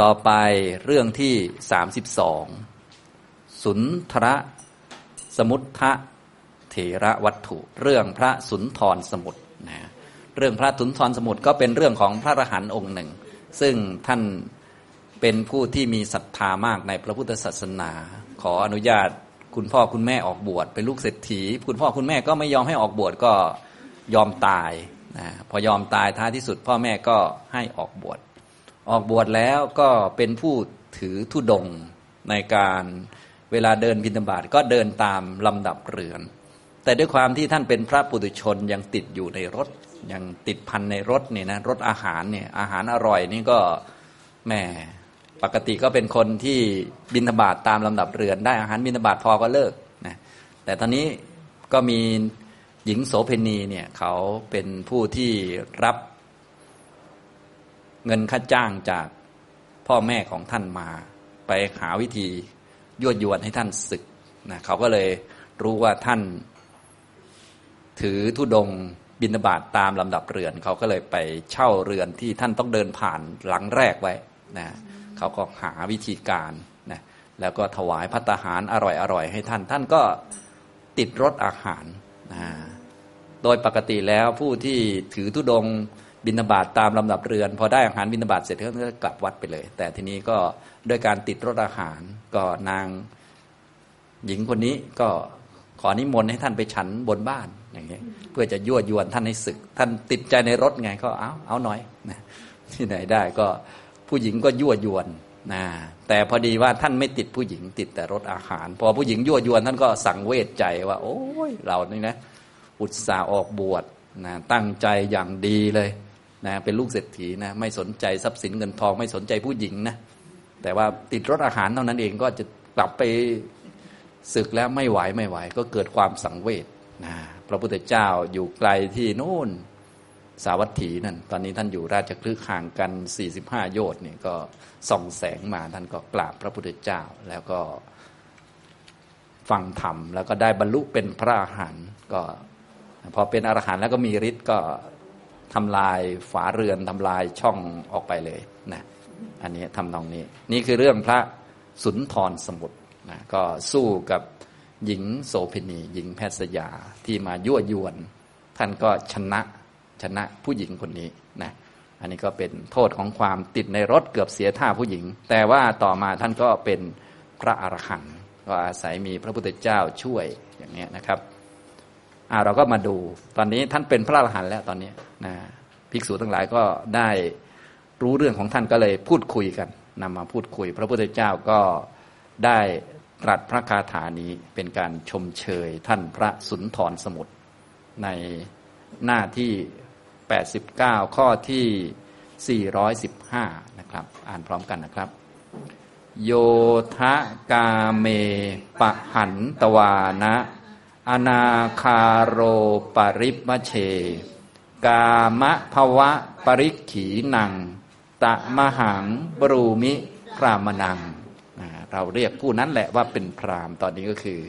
ต่อไปเรื่องที่สามสิบสองสุนทรสมุทธะเถระวัตถุ เรื่องพระสุนทรสมุทรนะเรื่องพระสุนทรสมุทรก็เป็นเรื่องของพระอรหันต์องค์หนึ่ง ซึ่งท่านเป็นผู้ที่มีศรัทธามากในพระพุทธศาสนา ขออนุญาตคุณพ่อคุณแม่ออกบวชเป็นลูกเศรษฐี คุณพ่อคุณแม่ก็ไม่ยอมให้ออกบวชก็ยอมตายนะพอยอมตายท้ายที่สุดพ่อแม่ก็ให้ออกบวช ออกบวชแล้วก็เป็นผู้ถือธุดงในการเวลาเดินบิณฑบาตก็เดินตามลำดับเรือน แต่ด้วยความที่ท่านเป็นพระปุถุชนยังติดอยู่ในรถยังติดพันในรถเนี่ยนะรถอาหารเนี่ยอาหารอร่อยนี่ก็แหมปกติก็เป็นคนที่บิณฑบาตตามลำดับเรือน ได้อาหารบิณฑบาตพอก็เลิกนะแต่ตอนนี้ก็มีหญิงโสเพณีเนี่ยเขาเป็นผู้ที่รับ เงินค่าจ้างจากพ่อแม่ของท่านมา ไปหาวิธียั่วยวนให้ท่านศึกนะเขาก็เลยรู้ว่าท่าน ถือธุดงบินบาตตามลำดับเรือน เขาก็เลยไปเช่าเรือนที่ท่านต้องเดินผ่านหลังแรกไว้นะเขาก็หาวิธีการนะแล้วก็ถวายพัตหารอร่อยๆให้ท่าน ท่านก็ติดรถอาหารนะโดยปกติแล้วผู้ที่ถือธุดง บินาบาตตามลำดับเรือน พอได้อาหารบินาบาตเสร็จเขาก็กลับวัดไปเลย แต่ทีนี้ก็ด้วยการติดรถอาหารก็นางหญิงคนนี้ก็ขอนิมนต์ให้ท่านไปฉันบนบ้านอย่างเงี้ยเพื่อจะยั่วยวนท่านให้ศึก ท่านติดใจในรถไงก็เอาเอาหน่อยนะที่ไหนได้ก็ผู้หญิงก็ยั่วยวนนะแต่พอดีว่าท่านไม่ติดผู้หญิงติดแต่รถอาหาร พอผู้หญิงยั่วยวนท่านก็สั่งเวทใจว่า โอ้ยเรานี่นะ อุตส่าห์ออกบวชนะตั้งใจอย่างดีเลย นะเป็นลูกเศรษฐีนะไม่สนใจทรัพย์สินเงินทอง ไม่สนใจผู้หญิงนะแต่ว่าติดรถอาหารเท่านั้นเองก็จะกลับไปศึกแล้วไม่ไหวไม่ไหว ก็เกิดความสังเวชนะพระพุทธเจ้าอยู่ไกลที่นู่นสาวัตถีนั่นตอนนี้ท่านอยู่ราชคลึกห่างกัน 45 โยชน์เนี่ยก็ส่องแสงมาท่านก็กราบพระพุทธเจ้าแล้วก็ฟังธรรมแล้วก็ได้บรรลุเป็นพระอรหันต์ก็ พอเป็นอรหันต์แล้วก็มีฤทธิ์ก็ ทำลายฝาเรือนทำลายช่องออกไปเลยนะอันนี้ทำนองนี้ นี่คือเรื่องพระสุนทรสมุทรนะก็สู้กับหญิงโสเภณี หญิงแพทย์สยาที่มายั่วยวน ท่านก็ชนะชนะผู้หญิงคนนี้นะอันนี้ก็เป็นโทษของความติดในรถเกือบเสียท่าผู้หญิง แต่ว่าต่อมาท่านก็เป็นพระอรหันต์ก็อาศัยมีพระพุทธเจ้าช่วยอย่างนี้นะครับ เราก็มาดู ตอนนี้ท่านเป็นพระอรหันต์แล้วตอนนี้นะภิกษุทั้งหลายก็ได้รู้เรื่องของท่านก็เลยพูดคุยกันนำมาพูดคุย พระพุทธเจ้าก็ได้ตรัสพระคาถานี้เป็นการชมเชยท่านพระสุนทรสมุทรในหน้าที่ 89 ข้อที่ 415 นะครับ อ่านพร้อมกันนะครับ โยทะกาเมปะหันตวานะ อนาคาโรปริมเช กามะภวะปริขีนัง ตะมหังบรูมิพรามนัง เราเรียกผู้นั้นแหละว่าเป็นพรามตอนนี้ก็คือ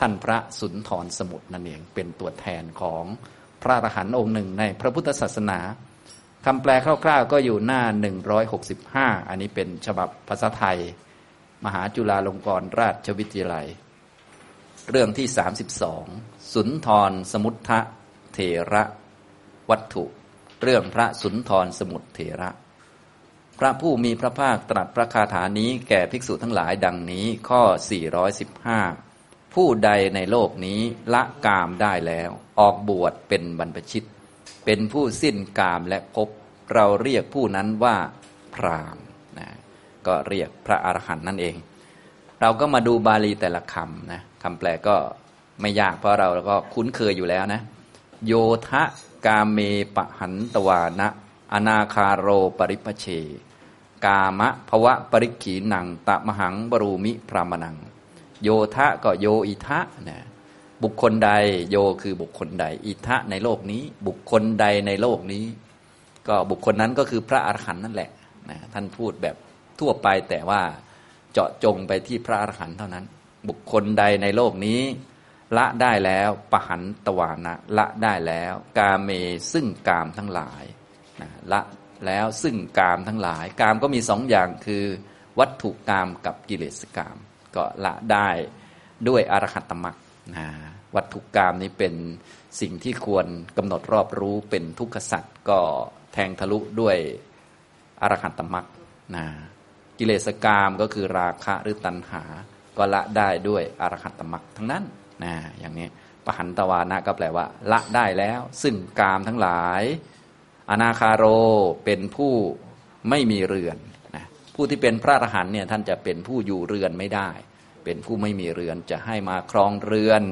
ท่านพระสุนทรสมุทรนั่นเองเป็นตัวแทนของพระอรหันต์องค์หนึ่งในพระพุทธศาสนาคำแปลคร่าวๆก็อยู่หน้า 165 อันนี้เป็นฉบับภาษาไทย มหาจุฬาลงกรณราชวิทยาลัย เรื่องที่สามสิบสองสุนทรสมุทธะเถระวัตถุ เรื่องพระสุนทรสมุทเถระ พระผู้มีพระภาคตรัสพระคาถานี้แก่ภิกษุทั้งหลายดังนี้ข้อ 415 ผู้ใดในโลกนี้ละกามได้แล้ว ออกบวชเป็นบรรพชิต เป็นผู้สิ้นกามและภพเราเรียกผู้นั้นว่าพรามนะก็เรียกพระอรหันต์นั่นเอง เราก็มาดูบาลีแต่ละคำนะคำแปลก็ไม่ยากเพราะเราก็คุ้นเคยอยู่แล้วนะ โยทะกาเมปะหันตวานะอนาคาโรปริพเช กามะภวะปริขีหนัง ตะมหังบรูมิพรามนัง โยทะก็โยอิทะนะบุคคลใดโยคือบุคคลใด อิทะในโลกนี้ บุคคลใดในโลกนี้ ก็บุคคลนั้นก็คือพระอรหันต์นั่นแหละนะท่านพูดแบบทั่วไปแต่ว่า เจาะจงไปที่พระอรหันต์เท่านั้น บุคคลใดในโลกนี้ ละได้แล้วปหันตวานะละได้แล้ว กาเมซึ่งกามทั้งหลายนะละแล้วซึ่งกามทั้งหลาย กามก็มีสองอย่างคือ วัตถุกามกับกิเลสกาม ก็ละได้ด้วยอรหัตตมรรคนะวัตถุกามนี้เป็นสิ่งที่ควรกำหนดรอบรู้เป็นทุกขสัตว์ก็แทงทะลุด้วยอรหัตตมรรคนะ กิเลสกามก็คือราคะหรือตัณหา ก็ละได้ด้วยอรหัตตมรรคทั้งนั้นนะอย่างนี้ปหันตวานะก็แปลว่า ละได้แล้ว ซึ่งกามทั้งหลาย อนาคาโรเป็นผู้ไม่มีเรือนนะผู้ที่เป็นพระอรหันเนี่ยท่านจะเป็นผู้อยู่เรือนไม่ได้ เป็นผู้ไม่มีเรือนจะให้มาครองเรือน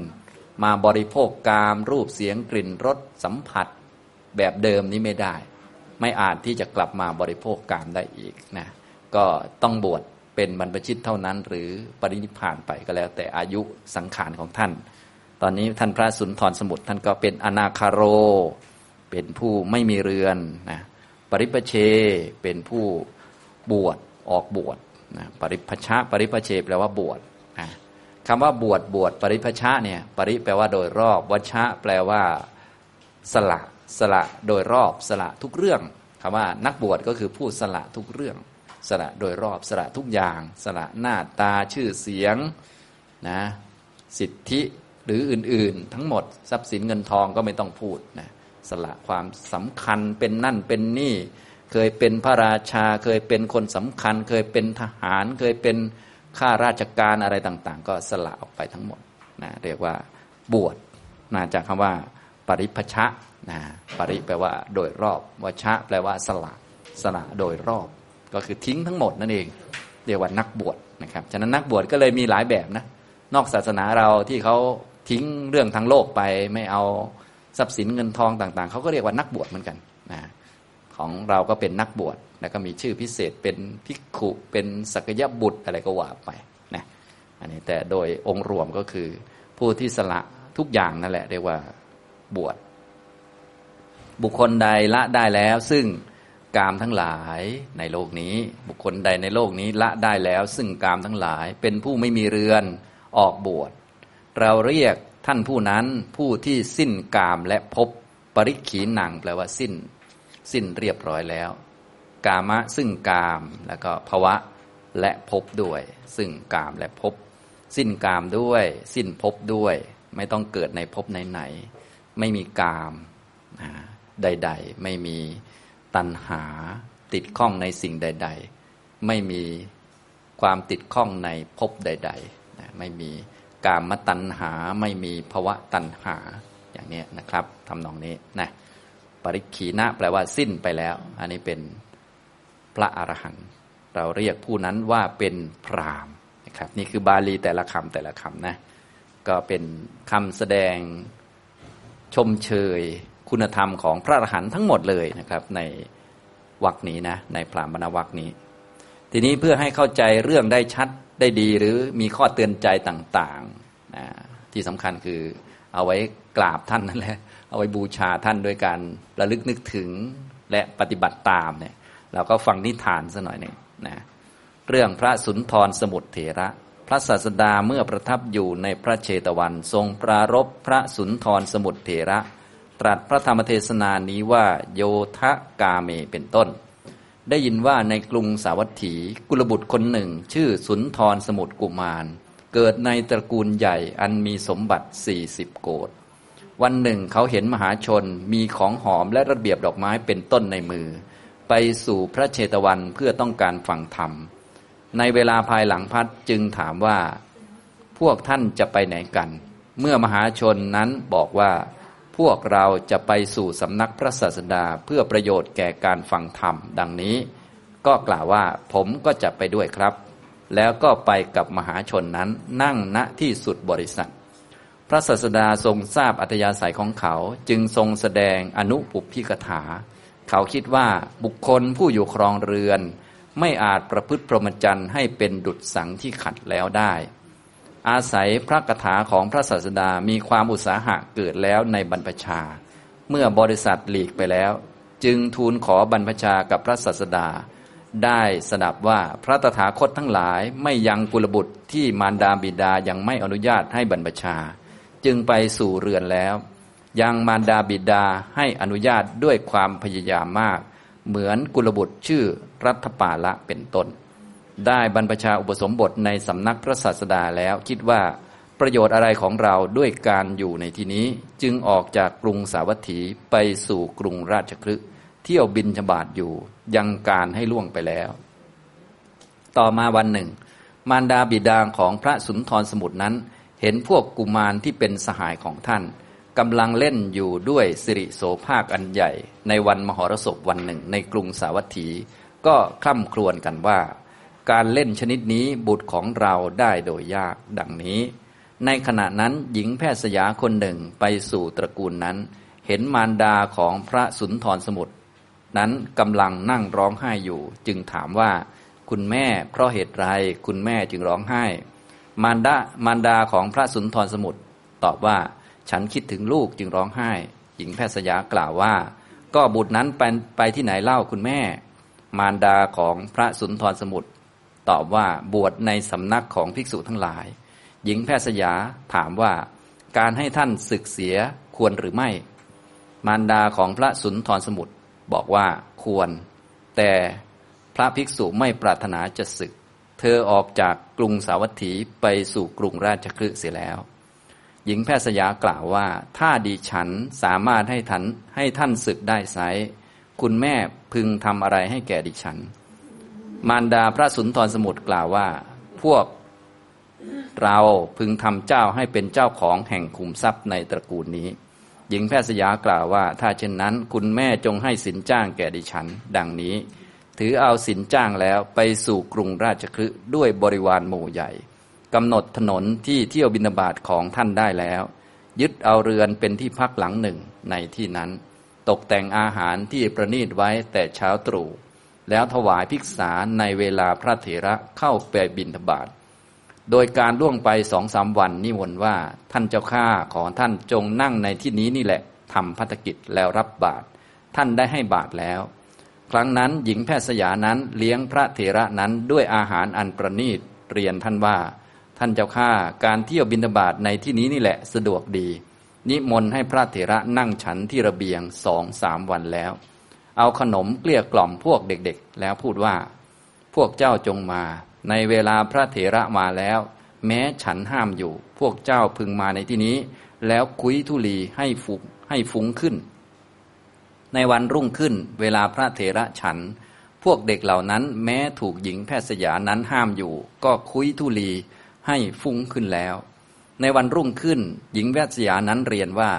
มาบริโภคกามรูปเสียงกลิ่นรสสัมผัส แบบเดิมนี้ไม่ได้ ไม่อาจที่จะกลับมาบริโภคกามได้อีกนะ ก็ต้องบวชเป็นบรรพชิตเท่านั้น หรือปรินิพานไปก็แล้ว แต่อายุสังขารของท่าน ตอนนี้ท่านพระสุนทรสมุทรท่านก็เป็นอนาคาโร เป็นผู้ไม่มีเรือนนะปริพเชเป็นผู้บวชออกบวชนะปริพชะปริพเชแปลว่าบวชนะคำว่าบวชบวชปริพชะเนี่ยปริแปลว่าโดยรอบวัชะแปลว่าสละสละโดยรอบสละทุกเรื่องคำว่านักบวชก็คือผู้สละทุกเรื่อง สละโดยรอบสละทุกอย่าง สละหน้าตาชื่อเสียงนะสิทธิหรืออื่นๆ ทั้งหมดทรัพย์สินเงินทองก็ไม่ต้องพูดนะสละความสำคัญเป็นนั่นเป็นนี่ เคยเป็นพระราชาเคยเป็นคนสำคัญ เคยเป็นทหารเคยเป็นข้าราชการอะไรต่างๆ ก็สละออกไปทั้งหมดนะเรียกว่าบวชนะจากคำว่า ปริพชะนะปริแปลว่าโดยรอบวชะแปลว่าสละสละโดยรอบ ก็คือทิ้งทั้งหมดนั่นเองเรียกว่านักบวชนะครับฉะนั้นนักบวชก็เลยมีหลายแบบนะนอกศาสนาเราที่เขาทิ้งเรื่องทางโลกไปไม่เอาทรัพย์สินเงินทองต่างๆเขาก็เรียกว่านักบวชเหมือนกันนะของเราก็เป็นนักบวชแล้วก็มีชื่อพิเศษเป็นภิกขุเป็นสักยบุตรอะไรก็ว่าไปนะอันนี้แต่โดยองค์รวมก็คือผู้ที่สละทุกอย่างนั่นแหละเรียกว่าบวชบุคคลใดละได้แล้วซึ่ง กามทั้งหลายในโลกนี้ บุคคลใดในโลกนี้ละได้แล้ว ซึ่งกามทั้งหลายเป็นผู้ไม่มีเรือนออกบวช เราเรียกท่านผู้นั้นผู้ที่สิ้นกามและพบปริขีหนังแปลว่าสิ้น สิ้นเรียบร้อยแล้ว กามะซึ่งกามแล้วก็ภวะและพบด้วย ซึ่งกามและพบ สิ้นกามด้วย สิ้นพบด้วย ไม่ต้องเกิดในพบไหนๆไม่มีกามใด ๆ ไม่มี ตัณหา ติดข้องในสิ่งใด ๆ ไม่มีความติดข้องในภพใดๆนะไม่มีกามตัณหาไม่มีภวะตัณหาอย่างนี้นะครับทำนองนี้นะปริขีณะแปลว่าสิ้นไปแล้ว อันนี้เป็นพระอรหันต์เราเรียกผู้นั้นว่าเป็นพรามนะครับนี่คือบาลีแต่ละคำแต่ละคำนะก็เป็นคำแสดงชมเชย คุณธรรมของพระอรหันต์ทั้งหมดเลยนะครับ ในวรคนี้นะในพรามณวรคนี้ ทีนี้เพื่อให้เข้าใจเรื่องได้ชัดได้ดีหรือมีข้อเตือนใจต่างๆนะที่สำคัญคือเอาไว้กราบท่านนั่นแหละเอาไว้บูชาท่านโดยการระลึกนึกถึงและปฏิบัติตามเนี่ยเราก็ฟังนิทานสัหน่อยหนึ่งนะเรื่องพระสุนทรสมุทรเถระ พระศาสดาเมื่อประทับอยู่ในพระเชตวัน ทรงปรารบพระสุนทรสมุทรเถระ ตรัสพระธรรมเทศนานี้ว่า โยทะกาเมเป็นต้น ได้ยินว่าในกรุงสาวัตถีกุลบุตรคนหนึ่ง ชื่อสุนทรสมุทรกุมาร เกิดในตระกูลใหญ่อันมีสมบัติสี่สิบโกดวันหนึ่งเขาเห็นมหาชนมีของหอมและระเบียบดอกไม้เป็นต้นในมือ ไปสู่พระเชตวันเพื่อต้องการฟังธรรม ในเวลาภายหลังพัดจึงถามว่า พวกท่านจะไปไหนกัน เมื่อมหาชนนั้นบอกว่า พวกเราจะไปสู่สำนักพระศาสดาเพื่อประโยชน์แก่การฟังธรรม ดังนี้ ก็กล่าวว่าผมก็จะไปด้วยครับ แล้วก็ไปกับมหาชนนั้นนั่งณที่สุดบริษัท พระศาสดาทรงทราบอัธยาศัยของเขาจึงทรงแสดงอนุปุพิกถา เขาคิดว่าบุคคลผู้อยู่ครองเรือน ไม่อาจประพฤติพรหมจรรย์ให้เป็นดุจสังที่ขัดแล้วได้ อาศัยพระคาถาของพระศาสดามีความอุตสาหะเกิดแล้วในบรรพชา เมื่อบริษัทหลีกไปแล้ว จึงทูลขอบรรพชากับพระศาสดา ได้สดับว่าพระตถาคตทั้งหลายไม่ยังกุลบุตรที่มารดาบิดายังไม่อนุญาตให้บรรพชา จึงไปสู่เรือนแล้ว ยังมารดาบิดาให้อนุญาตด้วยความพยายามมาก เหมือนกุลบุตรชื่อรัฐปาละเป็นต้น ได้บรรพชาอุปสมบทในสำนักพระศาสดาแล้วคิดว่าประโยชน์อะไรของเราด้วยการอยู่ในที่นี้ จึงออกจากกรุงสาวัตถีไปสู่กรุงราชคฤห์เที่ยวบินชบาตอยู่ยังการให้ล่วงไปแล้ว ต่อมาวันหนึ่ง มารดาบิดาของพระสุนทรสมุทรนั้น เห็นพวกกุมารที่เป็นสหายของท่านกำลังเล่นอยู่ด้วยสิริโสภาคอันใหญ่ ในวันมหรสพวันหนึ่งในกรุงสาวัตถี ก็คล่ำครวญกันว่า การเล่นชนิดนี้บุตรของเราได้โดยยากดังนี้ ในขณะนั้นหญิงแพทย์สยาคนหนึ่งไปสู่ตระกูลนั้น เห็นมารดาของพระสุนทรสมุทรนั้นกำลังนั่งร้องไห้อยู่ จึงถามว่า คุณแม่เพราะเหตุไรคุณแม่จึงร้องไห้ มารดามารดาของพระสุนทรสมุทรตอบว่าฉันคิดถึงลูกจึงร้องไห้ หญิงแพทย์สยากล่าวว่า ก็บุตรนั้นไปไปที่ไหนเล่าคุณแม่ มารดาของพระสุนทรสมุทร ตอบว่าบวชในสำนักของภิกษุทั้งหลาย หญิงแพทย์สยาถามว่าการให้ท่านศึกเสียควรหรือไม่ มารดาของพระสุนทรสมุทรบอกว่าควร แต่พระภิกษุไม่ปรารถนาจะศึก เธอออกจากกรุงสาวัตถีไปสู่กรุงราชคฤห์เสียแล้ว หญิงแพทย์สยากล่าวว่า ถ้าดิฉันสามารถให้ท่านให้ท่านศึกได้ไซคุณแม่พึงทำอะไรให้แก่ดิฉัน มารดาพระสุนทรสมุทรกล่าวว่า พวกเราพึงทำเจ้าให้เป็นเจ้าของแห่งขุมทรัพย์ในตระกูลนี้ หญิงแพทย์สยากล่าวว่า ถ้าเช่นนั้นคุณแม่จงให้สินจ้างแก่ดิฉัน ดังนี้ ถือเอาสินจ้างแล้วไปสู่กรุงราชคฤห์ด้วยบริวารหมู่ใหญ่กำหนดถนนที่เที่ยวบินาบาตของท่านได้แล้ว ยึดเอาเรือนเป็นที่พักหลังหนึ่งในที่นั้น ตกแต่งอาหารที่ประนีตไว้แต่เช้าตรู่ แล้วถวายภิกษาในเวลาพระเถระเข้าไปบินทบาทโดยการล่วงไปสองสามวันนิมนต์ว่าท่านเจ้าข้าขอท่านจงนั่งในที่นี้นี่แหละทำพัฒกิจแล้วรับบาตรท่านได้ให้บาตรแล้ว ครั้งนั้นหญิงแพทย์สยานั้นเลี้ยงพระเถระนั้นด้วยอาหารอันประนีตเรียนท่านว่า ท่านเจ้าข้าการเที่ยวบินาบาตในที่นี้นี่แหละสะดวกดี นิมนต์ให้พระเถระนั่งฉันที่ระเบียงสองสามวันแล้ว เอาขนมเกลี้ยกล่อมพวกเด็กๆ แล้วพูดว่า พวกเจ้าจงมา ในเวลาพระเถระมาแล้ว แม้ฉันห้ามอยู่ พวกเจ้าพึงมาในที่นี้ แล้วคุยทุลีให้ฟุ้งให้ฟุ้งขึ้น ในวันรุ่งขึ้น เวลาพระเถระฉัน พวกเด็กเหล่านั้น แม้ถูกหญิงแพทย์สยานั้นห้ามอยู่ ก็คุยทุลีให้ฟุ้งขึ้นแล้ว ในวันรุ่งขึ้น หญิงแวทยานั้นเรียนว่า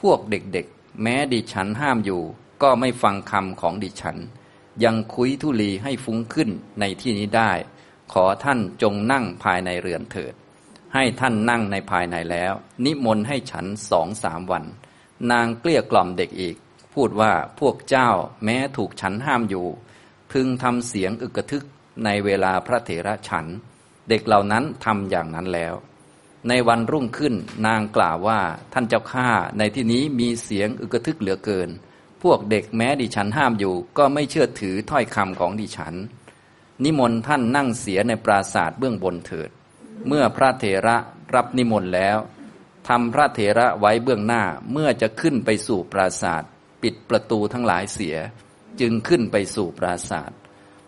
พวกเด็กๆ แม้ดิฉันห้ามอยู่ ก็ไม่ฟังคำของดิฉัน ยังคุยทุลีให้ฟุ้งขึ้นในที่นี้ได้ ขอท่านจงนั่งภายในเรือนเถิด ให้ท่านนั่งในภายในแล้ว นิมนต์ให้ฉันสองสามวัน นางเกลี้ยกล่อมเด็กอีก พูดว่าพวกเจ้าแม้ถูกฉันห้ามอยู่ พึงทำเสียงอึกระทึกในเวลาพระเถระฉัน เด็กเหล่านั้นทำอย่างนั้นแล้วในวันรุ่งขึ้นนางกล่าวว่าท่านเจ้าข้าในที่นี้มีเสียงอึกทึกเหลือเกิน วกเด็กแม้ดิฉันห้ามอยู่ ก็ไม่เชื่อถือถ้อยคำของดิฉัน นิมนต์ท่านนั่งเสียในปราศาสตร์เบื้องบนเถิด เมื่อพระเถระรับนิมนต์แล้วทำพระเถระไว้เบื้องหน้าเมื่อจะขึ้นไปสู่ปราศาสตร์ปิดประตูทั้งหลายเสีย จึงขึ้นไปสู่ปราศาสตร์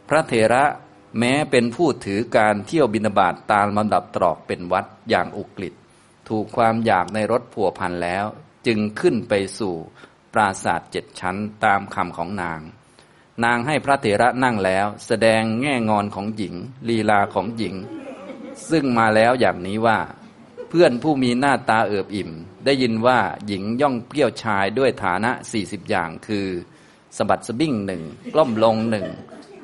พระเถระแม้เป็นผู้ถือการเที่ยวบินาบาตตามลำดับตรอกเป็นวัดอย่างอุกฤษถูกความอยากในรถผัวพันแล้ว จึงขึ้นไปสู่ ปราศาสตร์เจ็ดชั้นตามคำของนาง นางให้พระเถระนั่งแล้ว แสดงแง่งอนของหญิง ลีลาของหญิง ซึ่งมาแล้วอย่างนี้ว่า เพื่อนผู้มีหน้าตาเอิบอิ่ม ได้ยินว่าหญิงย่องเปรี้ยวชายด้วยฐานะสี่สิบอย่างคือสะบัดสะบิ้งหนึ่งกล้มลงหนึ่ง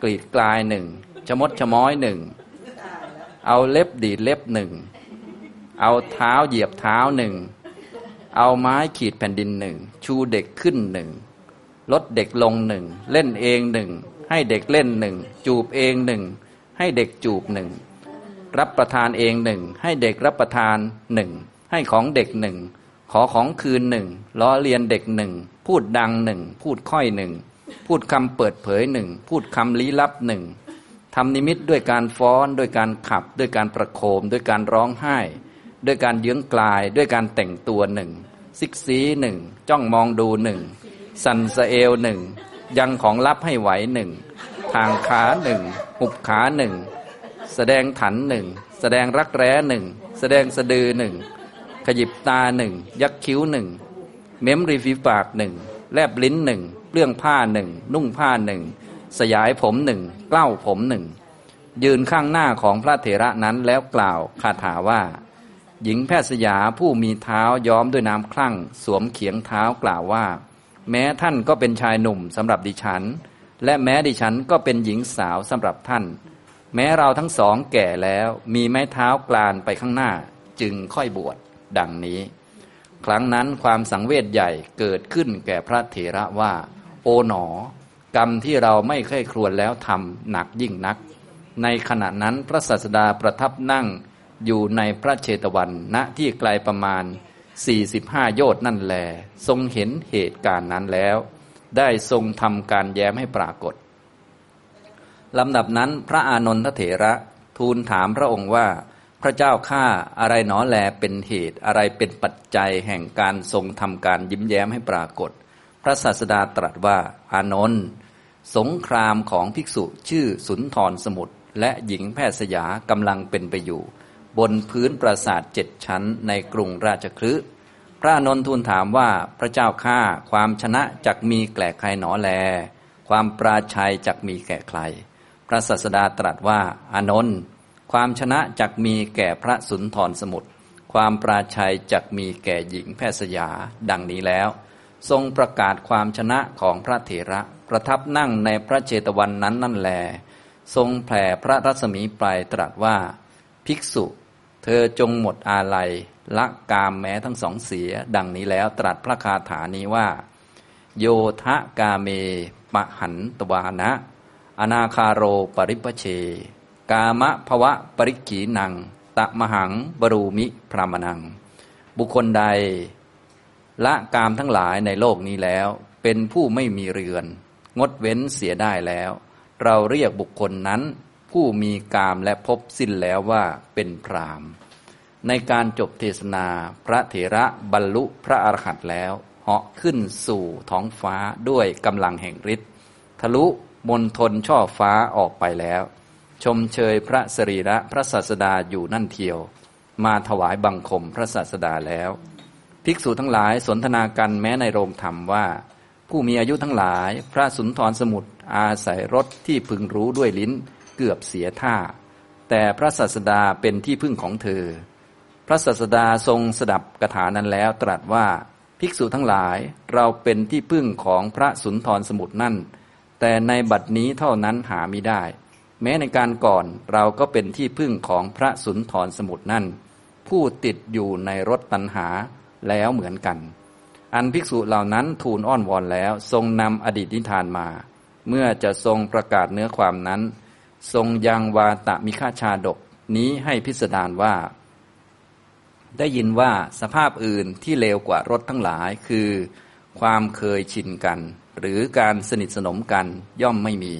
กรีดกลายหนึ่งชมดชม้อยหนึ่งเอาเล็บดีดเล็บหนึ่งเอาเท้าเหยียบเท้าหนึ่ง เอาไม้ขีดแผ่นดินหนึ่งชูเด็กขึ้นหนึ่งลดเด็กลงหนึ่งเล่นเองหนึ่งให้เด็กเล่นหนึ่งจูบเองหนึ่งให้เด็กจูบหนึ่งรับประทานเองหนึ่งให้เด็กรับประทานหนึ่งให้ของเด็กหนึ่งขอของคืนหนึ่งล้อเลียนเด็กหนึ่งพูดดังหนึ่งพูดค่อยหนึ่งพูดคำเปิดเผยหนึ่งพูดคำลี้ลับหนึ่งทำนิมิตด้วยการฟ้อนด้วยการขับด้วยการประโคมด้วยการร้องไห้ ด้วยการเยื้องกลายด้วยการแต่งตัวหนึ่งซิกซีหนึ่งจ้องมองดูหนึ่งสันสเอลหนึ่งยังของลับให้ไหวหนึ่งทางขาหนึ่งหุบขาหนึ่งแสดงถันหนึ่งแสดงรักแร้หนึ่งแสดงสะดือหนึ่งขยิบตาหนึ่งยักคิ้วหนึ่งเม้มริฟีปากหนึ่งแลบลิ้นหนึ่งเปลื้องผ้าหนึ่งนุ่งผ้าหนึ่งสยายผมหนึ่งเกล้าผมหนึ่งยืนข้างหน้าของพระเถระนั้นแล้วกล่าวคาถาว่า หญิงแพทย์สยาผู้มีเท้าย้อมด้วยน้ำคลั่ง สวมเขียงเท้ากล่าวว่า แม้ท่านก็เป็นชายหนุ่มสำหรับดิฉัน และแม้ดิฉันก็เป็นหญิงสาวสำหรับท่าน แม้เราทั้งสองแก่แล้วมีไม้เท้ากลานไปข้างหน้า จึงค่อยบวชดังนี้ ครั้งนั้นความสังเวชใหญ่เกิดขึ้นแก่พระเถระว่า โอ๋หนอ กรรมที่เราไม่เคยครวญแล้วทำหนักยิ่งนัก ในขณะนั้นพระศาสดาประทับนั่ง อยู่ในพระเชตวันณที่ไกลประมาณ 45 โยชน์นั่นแล ทรงเห็นเหตุการณ์นั้นแล้ว ได้ทรงทำการแย้มให้ปรากฏลำดับนั้นพระอานนทเถระทูลถามพระองค์ว่า พระเจ้าข้าอะไรหนอแลเป็นเหตุอะไรเป็นปัจจัยแห่งการทรงทำการยิ้มแย้มให้ปรากฏ พระศาสดาตรัสว่า อานนท์สงครามของภิกษุชื่อสุนทรสมุทรและหญิงแพทย์สยากำลังเป็นไปอยู่ บนพื้นปราสาทเจ็ดชั้นในกรุงราชคฤห์พระอนนทูลถามว่าพระเจ้าข้าความชนะจักมีแก่ใครหนอแล ความปราชัยจักมีแก่ใคร พระศาสดาตรัสว่าอานนท์ความชนะจักมีแก่พระสุนทรสมุทรความปราชัยจักมีแก่หญิงแพทย์สยาดังนี้แล้ว ทรงประกาศความชนะของพระเถระประทับนั่งในพระเจตวันนั้นนั่นแล ทรงแผ่พระรัศมีปลายตรัสว่า ภิกษุ เธอจงหมดอาลัยละกามแม้ทั้งสองเสีย ดังนี้แล้วตรัสพระคาถานี้ว่า โยทะกาเมปะหันตวานะ อนาคาโรปริปเช กามะภวะปริกีนัง ตะมหังบรูมิพรามนัง บุคคลใด ละกามทั้งหลายในโลกนี้แล้ว เป็นผู้ไม่มีเรือน งดเว้นเสียได้แล้ว เราเรียกบุคคลนั้น ผู้มีกามและพบสิ้นแล้วว่าเป็นพรามในการจบเทศนาพระเถระบรรลุพระอรหันต์แล้วเหาะขึ้นสู่ท้องฟ้าด้วยกำลังแห่งฤทธิ์ทะลุมนทนช่อฟ้าออกไปแล้ว ชมเชยพระสรีระพระศาสดาอยู่นั่นเทียว มาถวายบังคมพระศาสดาแล้ว ภิกษุทั้งหลายสนทนากันแม้ในโรงธรรมว่า ผู้มีอายุทั้งหลาย พระสุนทรสมุทรอาศัยรถที่พึงรู้ด้วยลิ้น เกือบเสียท่า แต่พระศาสดาเป็นที่พึ่งของเธอ พระศาสดาทรงสดับกถานั้นแล้วตรัสว่าภิกษุทั้งหลายเราเป็นที่พึ่งของพระสุนทรสมุทรนั่น แต่ในบัดนี้เท่านั้นหาไมิได้ แม้ในการก่อนเราก็เป็นที่พึ่งของพระสุนทรสมุทรนั่น ผู้ติดอยู่ในรถตันหาแล้วเหมือนกัน อันภิกษุเหล่านั้นทูลอ้อนวอนแล้วทรงนำอดีตนิทานมา เมื่อจะทรงประกาศเนื้อความนั้น ทรงยังวาตะมิฆาชาดกนี้ให้พิสดารว่า ได้ยินว่าสภาพอื่นที่เลวกว่ารถทั้งหลายคือ ความเคยชินกัน หรือการสนิทสนมกันย่อมไม่มี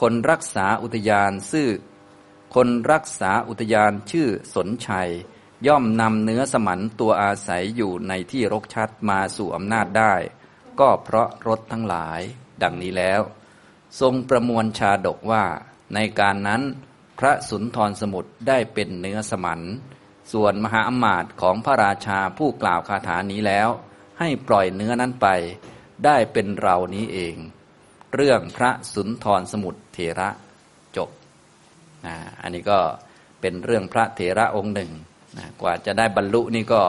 คนรักษาอุทยานซื่อ คนรักษาอุทยานชื่อสนชัย ย่อมนำเนื้อสมันตัวอาศัยอยู่ในที่รกชัดมาสู่อำนาจได้ ก็เพราะรถทั้งหลาย ดังนี้แล้ว ทรงประมวลชาดกว่า ในการนั้นพระสุนทรสมุทรได้เป็นเนื้อสมันส่วนมหาอมาตย์ของพระราชาผู้กล่าวคาถานี้แล้ว ให้ปล่อยเนื้อนั้นไป ได้เป็นเรานี้เอง เรื่องพระสุนทรสมุทรเถระจบนะอันนี้ก็เป็นเรื่องพระเถระองค์หนึ่งนะกว่าจะได้บรรลุนี่ก็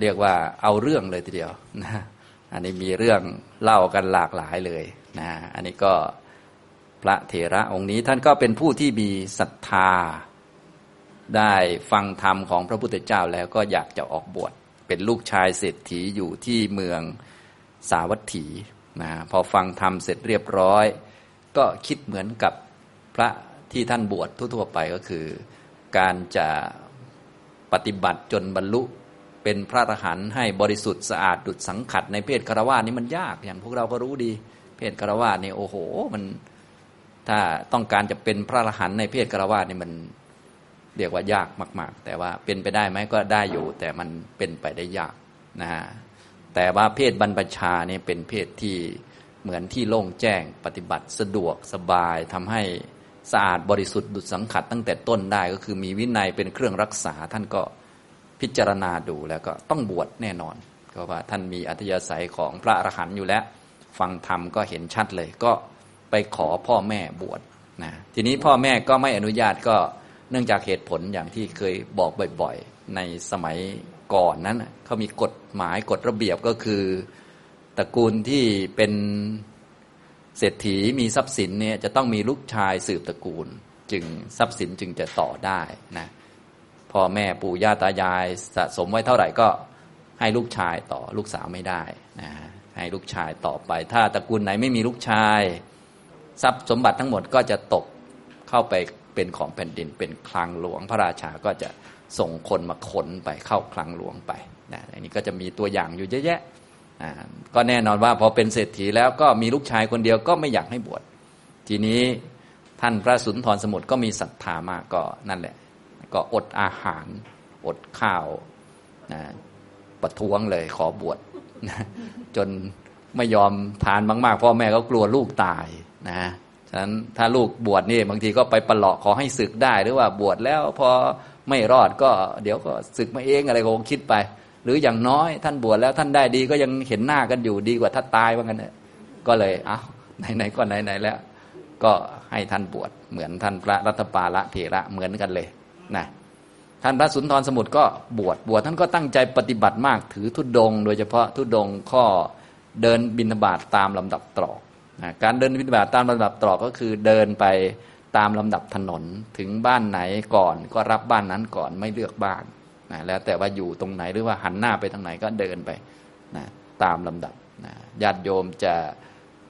เรียกว่าเอาเรื่องเลยทีเดียวนะอันนี้มีเรื่องเล่ากันหลากหลายเลยนะอันนี้ก็ พระเถระองค์นี้ท่านก็เป็นผู้ที่มีศรัทธา ได้ฟังธรรมของพระพุทธเจ้าแล้วก็อยากจะออกบวชเป็นลูกชายเศรษฐีอยู่ที่เมืองสาวัตถีนะพอฟังธรรมเสร็จเรียบร้อย ก็คิดเหมือนกับพระที่ท่านบวชทั่วๆไปก็คือ การจะปฏิบัติจนบรรลุเป็นพระอรหันต์ให้บริสุทธิ์สะอาดดุจสังขัดในเพศคารวะนี่มันยากอย่างพวกเราก็รู้ดี เพศคารวะนี่โอ้โห มัน ถ้าต้องการจะเป็นพระอรหันต์ในเพศคารวะนี่มันเรียกว่ายากมาก ๆ แต่ว่าเป็นไปได้ไหมก็ได้อยู่ แต่มันเป็นไปได้ยากนะฮะแต่ว่าเพศบรรพชาเนี่ยเป็นเพศที่เหมือนที่โล่งแจ้งปฏิบัติสะดวกสบายทำให้สะอาดบริสุทธิ์ดุจสังขัดตั้งแต่ต้นได้ก็คือมีวินัยเป็นเครื่องรักษาท่านก็พิจารณาดูแล้วก็ต้องบวชแน่นอนเพราะว่าท่านมีอัธยาศัยของพระอรหันต์อยู่แล้ว ฟังธรรมก็เห็นชัดเลยก็ ไปขอพ่อแม่บวชนะทีนี้พ่อแม่ก็ไม่อนุญาตก็เนื่องจากเหตุผลอย่างที่เคยบอกบ่อยๆ ในสมัยก่อนนั้นเขามีกฎหมายกฎระเบียบก็คือตระกูลที่เป็นเศรษฐีมีทรัพย์สินเนี่ยจะต้องมีลูกชายสืบตระกูล จึงทรัพย์สินจึงจะต่อได้นะพ่อแม่ปู่ย่าตายายสะสมไว้เท่าไหร่ก็ให้ลูกชายต่อลูกสาวไม่ได้นะให้ลูกชายต่อไป ถ้าตระกูลไหนไม่มีลูกชาย ทรัพย์สมบัติทั้งหมดก็จะตกเข้าไปเป็นของแผ่นดิน เป็นคลังหลวงพระราชาก็จะส่งคนมาขนไปเข้าคลังหลวงไปนะอันนี้ก็จะมีตัวอย่างอยู่เยอะแยะก็แน่นอนว่าพอเป็นเศรษฐีแล้วก็มีลูกชายคนเดียวก็ไม่อยากให้บวชทีนี้ท่านพระสุนทรสมุทรก็มีศรัทธามากก็นั่นแหละ ก็อดอาหาร อดข้าวนะประท้วงเลยขอบวชนะจนไม่ยอมทานมาก ๆ พ่อแม่ก็กลัวลูกตาย นะฉะนั้นถ้าลูกบวชนี่บางทีก็ไปประหลอกขอให้ศึกได้ หรือว่าบวชแล้วพอไม่รอดก็เดี๋ยวก็ศึกมาเองอะไรก็คงคิดไป หรืออย่างน้อยท่านบวชแล้วท่านได้ดีก็ยังเห็นหน้ากันอยู่ดีกว่าถ้าตายว่างั้นเนี่ยก็เลยเอาไหนๆก็ไหนๆแล้ว ก็ให้ท่านบวชเหมือนท่านพระรัตปาละเถระเหมือนกันเลยนะท่านพระสุนทรสมุทรก็บวชบวชท่านก็ตั้งใจปฏิบัติมากถือทุดงโดยเฉพาะทุดงข้อเดินบินบาตตามลำดับตรอก การเดินบินบาตตามลำดับตรอกก็คือเดินไปตามลำดับถนนถึงบ้านไหนก่อนก็รับบ้านนั้นก่อนไม่เลือกบ้านนะแล้วแต่ว่าอยู่ตรงไหนหรือว่าหันหน้าไปทางไหนก็เดินไปนะตามลำดับนะญาติโยมจะ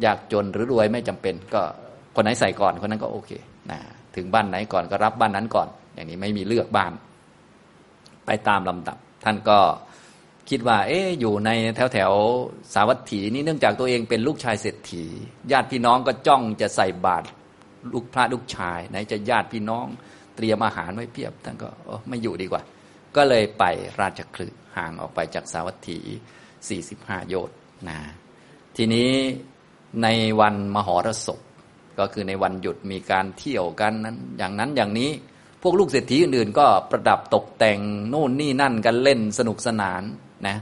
ยากจนหรือรวยไม่จำเป็น ก็คนไหนใส่ก่อนคนนั้นก็โอเคนะถึงบ้านไหนก่อนก็รับบ้านนั้นก่อน อย่างนี้ไม่มีเลือกบ้าน ไปตามลำดับ ท่านก็ คิดว่า เอ๊อยู่ในแถวแถวสาวัตถีนี่เนื่องจากตัวเองเป็นลูกชายเศรษฐี ญาติพี่น้องก็จ้องจะใส่บาตรลูกพระลูกชายไหนจะญาติพี่น้อง เตรียมอาหารไว้เพียบท่านก็ไม่อยู่ดีกว่า ก็เลยไปราชคลึห่างออกไปจากสาวัตถี 45 โยชน์นะทีนี้ในวันมหรสพก็คือในวันหยุดมีการเที่ยวกันนั้น อย่างนั้นอย่างนี้พวกลูกเศรษฐีอื่นๆ ก็ประดับตกแต่งโน่นนี่นั่นกันเล่นสนุกสนาน นะ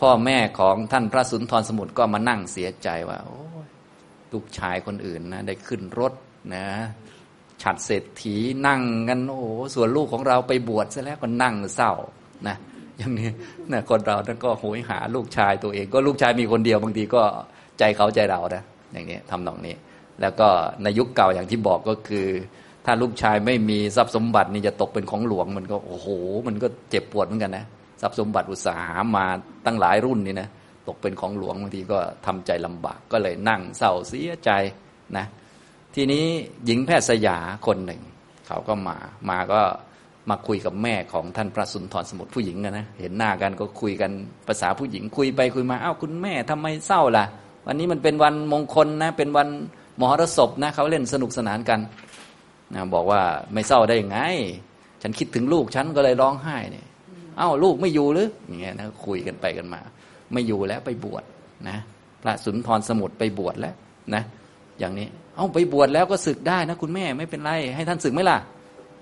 พ่อแม่ของท่านพระสุนทรสมุทรก็มานั่งเสียใจว่าโอ้ลูกชายคนอื่นนะได้ขึ้นรถนะฉัดเศรษฐีนั่งกันโอ้โหส่วนลูกของเราไปบวชซะแล้วก็นั่งเศร้านะอย่างนี้นะคนเราท่านก็โหยหาลูกชายตัวเอง ก็ลูกชายมีคนเดียวบางทีก็ใจเขาใจเรานะอย่างนี้ทำนองนี้ แล้วก็ในยุคเก่าอย่างที่บอกก็คือ ถ้าลูกชายไม่มีทรัพย์สมบัตินี่จะตกเป็นของหลวงมันก็โอ้โห มันก็เจ็บปวดเหมือนกันนะ ทรัพย์สมบัติอุตสาหามาตั้งหลายรุ่นนี่นะตกเป็นของหลวงบางทีก็ทำใจลำบากก็เลยนั่งเศร้าเสียใจนะทีนี้หญิงแพทย์สยาคนหนึ่ง เขาก็มามาก็มาคุยกับแม่ของท่านพระสุนทรสมุทรผู้หญิงนะเห็นหน้ากันก็คุยกันภาษาผู้หญิงคุยไปคุยมาอ้าวคุณแม่ทำไมเศร้าล่ะ วันนี้มันเป็นวันมงคลนะ เป็นวันมหรสพนะเขาเล่นสนุกสนานกันนะบอกว่าไม่เศร้าได้ยังไง ฉันคิดถึงลูกฉันก็เลยร้องไห้เนี่ย เอ้าลูกไม่อยู่หรืออย่างเงี้ยนะคุยกันไปกันมา ไม่อยู่แล้วไปบวชนะพระสุนทรสมุทรไปบวชแล้วนะอย่างนี้ เอาไปบวชแล้วก็ศึกได้นะ คุณแม่ไม่เป็นไร ให้ท่านศึกไหมล่ะ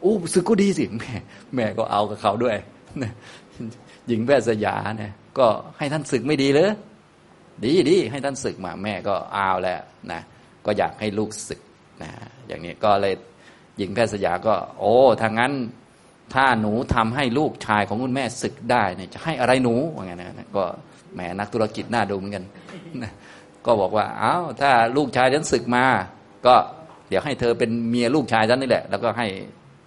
อู้ศึกก็ดีสิแม่แม่ก็เอากับเขาด้วยหญิงแพทย์สยาเนี่ยก็ให้ท่านศึกไม่ดีเลยดีดีให้ท่านศึกมาแม่ก็เอาแล้วนะก็อยากให้ลูกศึกนะอย่างนี้ก็เลยหญิงแพทย์สยาก็ โอ้ทางนั้น ถ้าหนูทำให้ลูกชายของคุณแม่ศึกได้เนี่ยจะให้อะไรหนูว่าไงนะก็แหมนักธุรกิจน่าดูเหมือนกัน ก็บอกว่าอ้าวถ้าลูกชายฉันศึกมา ก็เดี๋ยวให้เธอเป็นเมียลูกชายฉันนี่แหละ แล้วก็ให้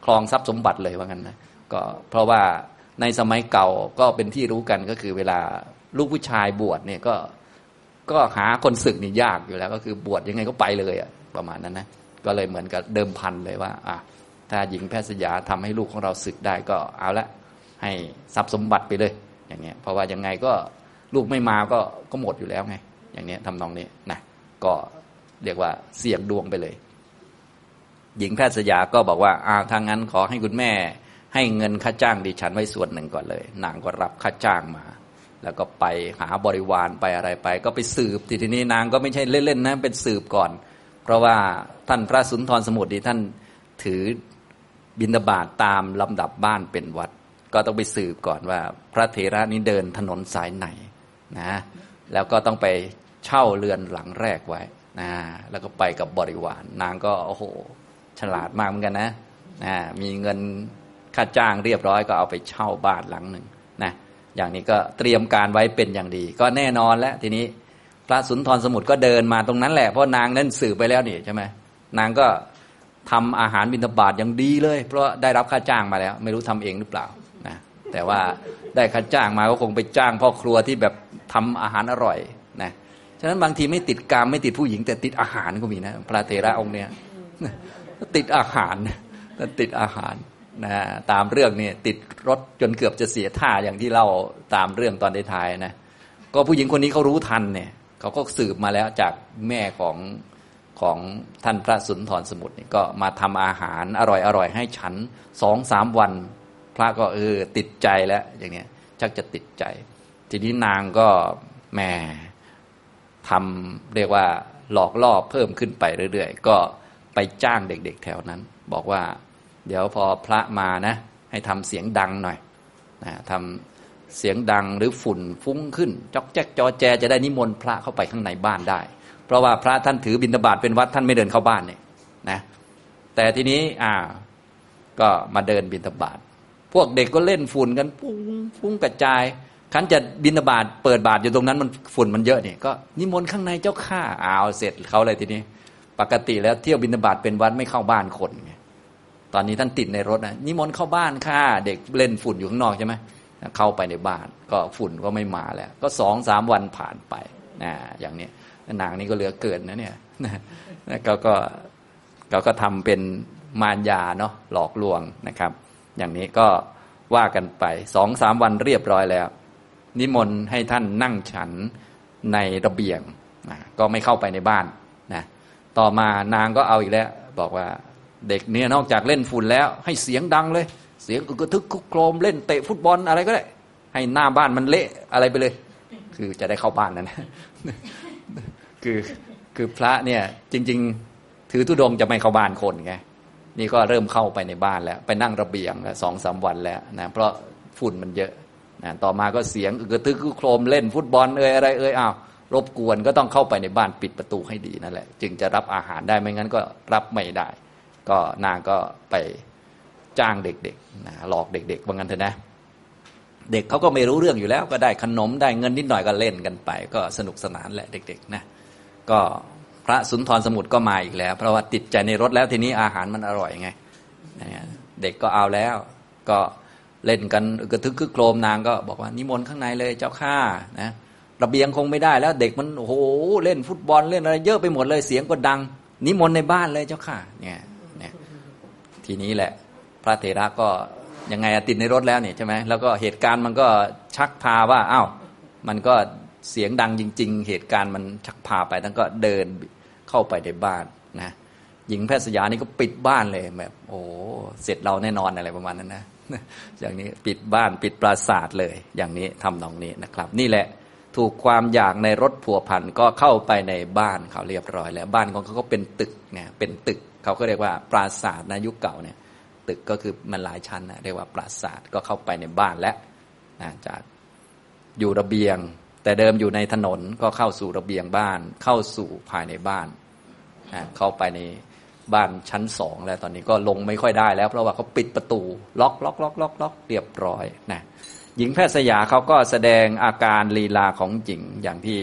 ครองทรัพย์สมบัติเลยว่างั้นนะก็เพราะว่าในสมัยเก่าก็เป็นที่รู้กันก็คือเวลาลูกผู้ชายบวชเนี่ยก็ก็หาคนศึกนี่ยากอยู่แล้ว ก็คือบวชยังไงก็ไปเลยอะประมาณนั้นนะก็เลยเหมือนกับเดิมพันเลยว่า อะ ถ้าหญิงแพทย์สยาทำให้ลูกของเราศึกได้ก็เอาละให้ทรัพย์สมบัติไปเลย อย่างเงี้ยเพราะว่ายังไงก็ลูกไม่มาก็ก็หมดอยู่แล้วไง อย่างเนี้ยทำนองนี้นะก็เรียกว่าเสี่ยงดวงไปเลย หญิงแพทย์สยาก็บอกว่าอ้าวทางนั้นขอให้คุณแม่ ให้เงินค่าจ้างดิฉันไว้ส่วนหนึ่งก่อนเลย นางก็รับค่าจ้างมา แล้วก็ไปหาบริวารไปอะไรไป ก็ไปสืบทีนี้นางก็ไม่ใช่เล่นๆนะเป็นสืบก่อน เพราะว่าท่านพระสุนทรสมุทรนี่ท่านถือ บินาบาตตามลำดับบ้านเป็นวัด ก็ต้องไปสืบก่อนว่า พระเถระนี้เดินถนนสายไหนนะแล้วก็ต้องไปเช่าเรือนหลังแรกไว้นะแล้วก็ไปกับบริวารนางก็โอ้โหฉลาดมากเหมือนกันนะนะมีเงินค่าจ้างเรียบร้อยก็เอาไปเช่าบ้านหลังหนึ่งนะอย่างนี้ก็เตรียมการไว้เป็นอย่างดี ก็แน่นอนแล้วทีนี้พระสุนทรสมุทรก็เดินมาตรงนั้นแหละเพราะนางนั้นสื่อไปแล้วนี่ใช่ไหมนางก็ ทำอาหารบิณฑบาตอย่างดีเลย เพราะได้รับค่าจ้างมาแล้ว ไม่รู้ทำเองหรือเปล่านะแต่ว่าได้ค่าจ้างมาก็คงไปจ้างพ่อครัวที่แบบทำอาหารอร่อยนะฉะนั้นบางทีไม่ติดกามไม่ติดผู้หญิง แต่ติดอาหารก็มีนะพระเทระองค์เนี้ยติดอาหารติดอาหารนะตามเรื่องนี่ติดรถจนเกือบจะเสียท่าอย่างที่เล่าตามเรื่องตอนท้ายนะก็ผู้หญิงคนนี้เขารู้ทันเนี่ยเขาก็สืบมาแล้วจากแม่ของ ของท่านพระสุนทรสมุทรนี่ก็มาทำอาหารอร่อยอร่อยให้ฉันสองสามวัน พระก็เออติดใจแล้วอย่างเนี้ยชักจะติดใจ ทีนี้นางก็แหมทำเรียกว่าหลอกล่อเพิ่มขึ้นไปเรื่อยๆ ก็ไปจ้างเด็กๆแถวนั้น บอกว่า เดี๋ยวพอพระมานะ ให้ทำเสียงดังหน่อยนะทำเสียงดังหรือฝุ่นฟุ้งขึ้น จอกแจ๊กจอแจจะได้นิมนต์พระเข้าไปข้างในบ้านได้ เพราะว่าพระท่านถือบิณฑบาตเป็นวัดท่านไม่เดินเข้าบ้านเนี่ยนะแต่ทีนี้อ่าก็มาเดินบิณฑบาตพวกเด็กก็เล่นฝุ่นกันฟุ้งฟุ้งกระจายขันจะบิณฑบาตเปิดบาตรอยู่ตรงนั้นมันฝุ่นมันเยอะเนี่ยก็นิมนต์ข้างในเจ้าข้าอ้าวเสร็จเขาเลยทีนี้ ปกติแล้วเที่ยวบิณฑบาตเป็นวัดไม่เข้าบ้านคนไงตอนนี้ท่านติดในรถนะนิมนต์เข้าบ้านค่ะเด็กเล่นฝุ่นอยู่ข้างนอกใช่ไหมเข้าไปในบ้านก็ฝุ่นก็ไม่มาแล้ว ก็สองสามวันผ่านไปนะอย่างนี้ นางนี้ก็เหลือเกินนะเนี่ยเขาก็เขาก็ทำเป็นมารยาเนาะหลอกลวงนะครับ อย่างนี้ก็ว่ากันไปสองสามวันเรียบร้อยแล้ว นิมนต์ให้ท่านนั่งฉันในระเบียงนะก็ไม่เข้าไปในบ้านนะต่อมานางก็เอาอีกแล้ว บอกว่าเด็กเนี่ยนอกจากเล่นฝุ่นแล้ว ให้เสียงดังเลย เสียงกระทึกคุกโครมเล่นเตะฟุตบอลอะไรก็ได้ ให้หน้าบ้านมันเละอะไรไปเลย คือจะได้เข้าบ้านนั่นนะ คือคือพระเนี่ยจริง ๆ ถือทุดงจะไม่เข้าบ้านคนไงนี่ก็เริ่มเข้าไปในบ้านแล้ว ไปนั่งระเบียงแล้วสองสาวันแล้วนะเพราะฝุ่นมันเยอะนะต่อมาก็เสียงกระทึกกโครมเล่นฟุตบอลเอ้ยอะไรเอ้ยอ้าวรบกวนก็ต้องเข้าไปในบ้านปิดประตูให้ดีนั่นแหละ จึงจะรับอาหารได้ไม่งั้นก็รับไม่ได้ ก็นางก็ไปจ้างเด็กๆนะหลอกเด็กๆว่างั้นเถอะนะ เด็กเขาก็ไม่รู้เรื่องอยู่แล้วก็ได้ขนมได้เงินนิดหน่อยก็เล่นกันไป ก็สนุกสนานแหละเด็กๆนะก็พระสุนทรสมุทรก็มาอีกแล้ว เพราะว่าติดใจในรถแล้วทีนี้อาหารมันอร่อยไงเด็กก็เอาแล้ว ก็เล่นกันกระทึกคึกโครมนางก็บอกว่านิมนต์ข้างในเลยเจ้าข้านะระเบียงคงไม่ได้แล้วเด็กมันโอ้โหเล่นฟุตบอลเล่นอะไรเยอะไปหมดเลยเสียงก็ดัง นิมนต์ในบ้านเลยเจ้าข้าเนี่ยทีนี้แหละ พระเถระก็ ยังไงติดในรถแล้วเนี่ยใช่ไหมแล้วก็เหตุการณ์มันก็ชักพาว่าอ้าวมันก็เสียงดังจริง ๆ เหตุการณ์มันชักพาไปทั้งก็เดินเข้าไปในบ้านนะหญิงแพทย์สยานี่ก็ปิดบ้านเลยแบบ โอ้เสร็จเราแน่นอนอะไรประมาณนั้นนะอย่างนี้ปิดบ้านปิดปราสาทเลย อย่างนี้ทำตรงนี้นะครับ นี่แหละถูกความอยากในรถผัวพันก็เข้าไปในบ้านเขาเรียบร้อย แล้วบ้านของเขาก็เป็นตึกเนี่ยเป็นตึกเขาก็เรียกว่าปราสาทในยุคเก่าเนี่ย ตึกก็คือมันหลายชั้นนะเรียกว่าปราสาทก็เข้าไปในบ้านและนะจากอยู่ระเบียง แต่เดิมอยู่ในถนนก็เข้าสู่ระเบียงบ้าน เข้าสู่ภายในบ้านนะเข้าไปในบ้านชั้นสองแล้วตอนนี้ก็ลงไม่ค่อยได้แล้ว เพราะว่าเขาปิดประตู ล็อกล็อกล็อกล็อกล็อกเรียบร้อยนะหญิงแพทย์สยาเขาก็แสดงอาการลีลาของหญิงอย่างที่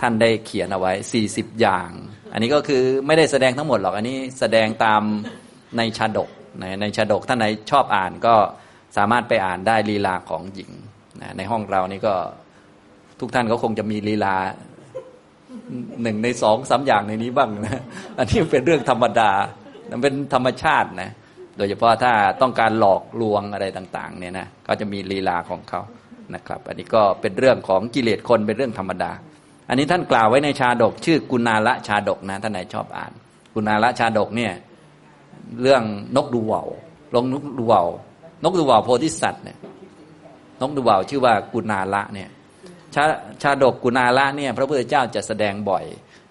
ท่านได้เขียนเอาไว้ 40 อย่าง อันนี้ก็คือไม่ได้แสดงทั้งหมดหรอก อันนี้แสดงตามในชาดก ในในชาดกท่านไหนชอบอ่านก็สามารถไปอ่านได้ลีลาของหญิงนะในห้องเรานี่ก็ทุกท่านก็คงจะมีลีลาหนึ่งในสองสาอย่างในนี้บ้างนะอันนี้เป็นเรื่องธรรมดามันเป็นธรรมชาตินะโดยเฉพาะถ้าต้องการหลอกลวงอะไรต่างๆเนี่ยนะก็จะมีลีลาของเขานะครับ อันนี้ก็เป็นเรื่องของกิเลสคนเป็นเรื่องธรรมดา อันนี้ท่านกล่าวไว้ในชาดก ชื่อกุณาละชาดกนะท่านไหนชอบอ่าน กุณาละชาดกเนี่ย เรื่องนกดูว่าลงนกดูว่านกดูว่าโพธิสัตว์เนี่ยนกดูว่าชื่อว่ากุณาละเนี่ยชาชาดกกุณาละเนี่ยพระพุทธเจ้าจะแสดงบ่อย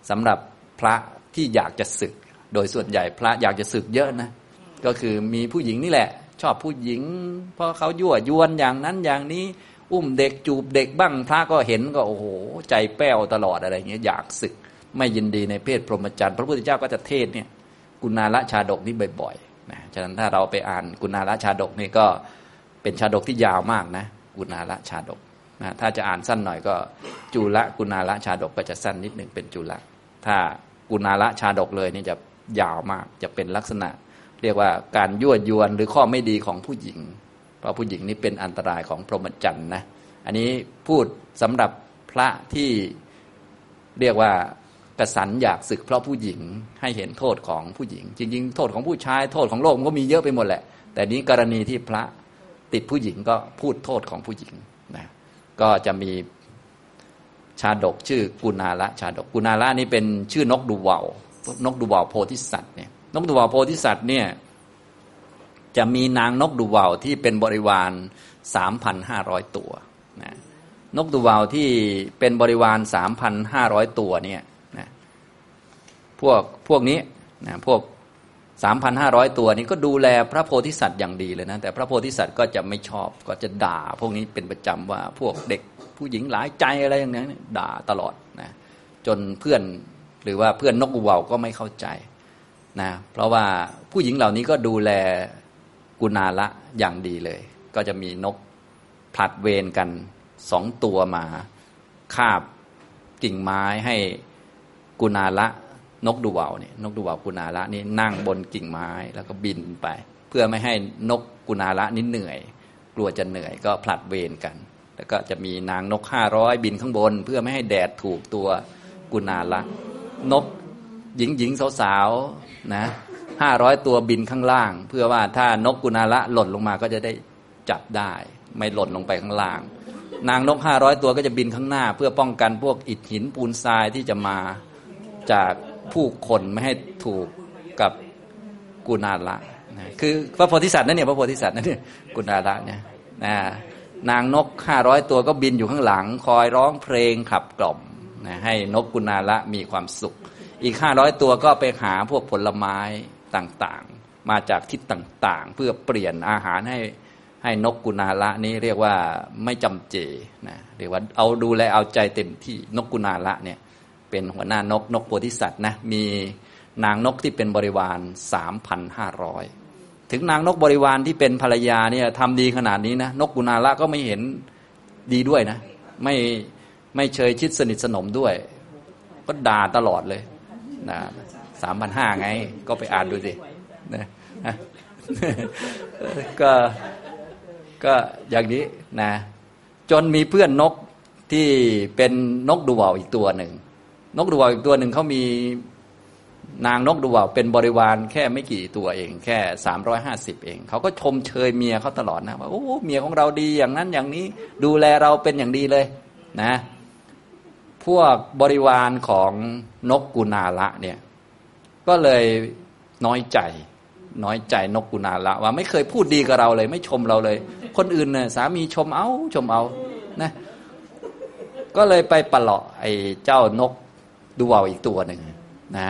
สำหรับพระที่อยากจะศึก โดยส่วนใหญ่พระอยากจะศึกเยอะนะก็คือมีผู้หญิงนี่แหละ ชอบผู้หญิง เพราะเขายั่วยวนอย่างนั้นอย่างนี้อุ้มเด็กจูบเด็กบ้างพระก็เห็นก็โอ้โหใจแป้วตลอดอะไรเงี้ยอยากศึก ไม่ยินดีในเพศพรหมจรรย์ พระพุทธเจ้าก็จะเทศเนี่ย กุณาละชาดกนี่บ่อยๆนะฉะนั้นถ้าเราไปอ่านกุณาละชาดกนี่ก็เป็นชาดกที่ยาวมากนะกุณาละชาดกนะถ้าจะอ่านสั้นหน่อยก็จุละกุณาละชาดกก็จะสั้นนิดหนึ่งเป็นจุละถ้ากุณาละชาดกเลยนี่จะยาวมากจะเป็นลักษณะ เรียกว่าการยั่วยวนหรือข้อไม่ดีของผู้หญิง เพราะผู้หญิงนี่เป็นอันตรายของพรหมจรรย์นะอันนี้พูดสำหรับพระที่เรียกว่า กระสันอยากศึกเพราะผู้หญิงให้เห็นโทษของผู้หญิง จริง ๆ โทษของผู้ชายโทษของโลกมันก็มีเยอะไปหมดแหละ แต่นี้กรณีที่พระติดผู้หญิงก็พูดโทษของผู้หญิงนะก็จะมีชาดกชื่อกุณาละชาดกกุณาละนี่เป็นชื่อนกดูวาวนกดูวาวโพธิสัตว์เนี่ยนกดูวาวโพธิสัตว์เนี่ยจะมีนางนกดูวาวที่เป็นบริวารสามพันห้าร้อยตัวนะนกดูวาวที่เป็นบริวารสามพันห้าร้อยตัวเนี่ย พวกพวกนี้นะพวกสามพันห้าร้อยตัวนี้ก็ดูแลพระโพธิสัตว์อย่างดีเลยนะแต่พระโพธิสัตว์ก็จะไม่ชอบก็จะด่า พวกนี้เป็นประจำว่าพวกเด็กผู้หญิงหลายใจอะไรอย่างนี้ด่าตลอดนะจนเพื่อนหรือว่าเพื่อนนกอูวาวก็ไม่เข้าใจนะเพราะว่าผู้หญิงเหล่านี้ก็ดูแลกุณาละอย่างดีเลย ก็จะมีนกผลัดเวรกันสองตัวมาคาบกิ่งไม้ให้กุณาละ นกดูวาวเนี่ยนกดูวาวกุณาละนี่นั่งบนกิ่งไม้ แล้วก็บินไป เพื่อไม่ให้นกกุณาละนี่เหนื่อย กลัวจะเหนื่อยก็ผลัดเวรกัน แล้วก็จะมีนางนกห้าร้อยบินข้างบน เพื่อไม่ให้แดดถูกตัวกุณาละ นกหญิงหญิงสาวๆนะห้าร้อยตัวบินข้างล่าง เพื่อว่าถ้านกกุณาละหล่นลงมาก็จะได้จับได้ ไม่หล่นลงไปข้างล่าง นางนกห้าร้อยตัวก็จะบินข้างหน้า เพื่อป้องกันพวกอิฐหินปูนทรายที่จะมาจาก ผู้คนไม่ให้ถูกกับกุณาละนะคือพระโพธิสัตว์นั่นเนี่ยพระโพธิสัตว์นั่นเนี่ยกุณาละเนี่ยนะนางนกห้าร้อยตัวก็บินอยู่ข้างหลัง คอยร้องเพลงขับกล่อมนะให้นกกุณาละมีความสุข อีกห้าร้อยตัวก็ไปหาพวกผลไม้ต่างๆ มาจากทิศต่างๆ เพื่อเปลี่ยนอาหารให้ให้นกกุณาละนี้เรียกว่าไม่จำเจนะเรียกว่าเอาดูแลเอาใจเต็มที่นกกุณาละเนี่ย เป็นหัวหน้านกนกโพธิสัตว์นะมีนางนกที่เป็นบริวารสามพันห้าร้อยถึงนางนกบริวารที่เป็นภรรยาเนี่ยทำดีขนาดนี้นะนกกุณาละก็ไม่เห็นดีด้วยนะ ไม่ไม่เชยชิดสนิทสนมด้วย ก็ด่าตลอดเลยนะสามพันห้าไง ก็ไปอ่านดูสินะก็ก็อย่างนี้นะ จนมีเพื่อนนกที่เป็นนกดูว่าวอีกตัวหนึ่ง นกดูว่าวอีกตัวหนึ่งเขามีนางนกดูว่าวเป็นบริวารแค่ไม่กี่ตัวเอง แค่สามร้อยห้าสิบเอง เขาก็ชมเชยเมียเขาตลอดนะว่าโอ้เมียของเราดีอย่างนั้นอย่างนี้ ดูแลเราเป็นอย่างดีเลยนะ พวกบริวารของนกกุณาละเนี่ย ก็เลยน้อยใจน้อยใจนกกุณาละ ว่าไม่เคยพูดดีกับเราเลย ไม่ชมเราเลย คนอื่นเนี่ยสามีชมเอาชมเอานะ ก็เลยไปปะเลาะไอ้เจ้านก ดูเอาอีกตัวหนึ่งนะ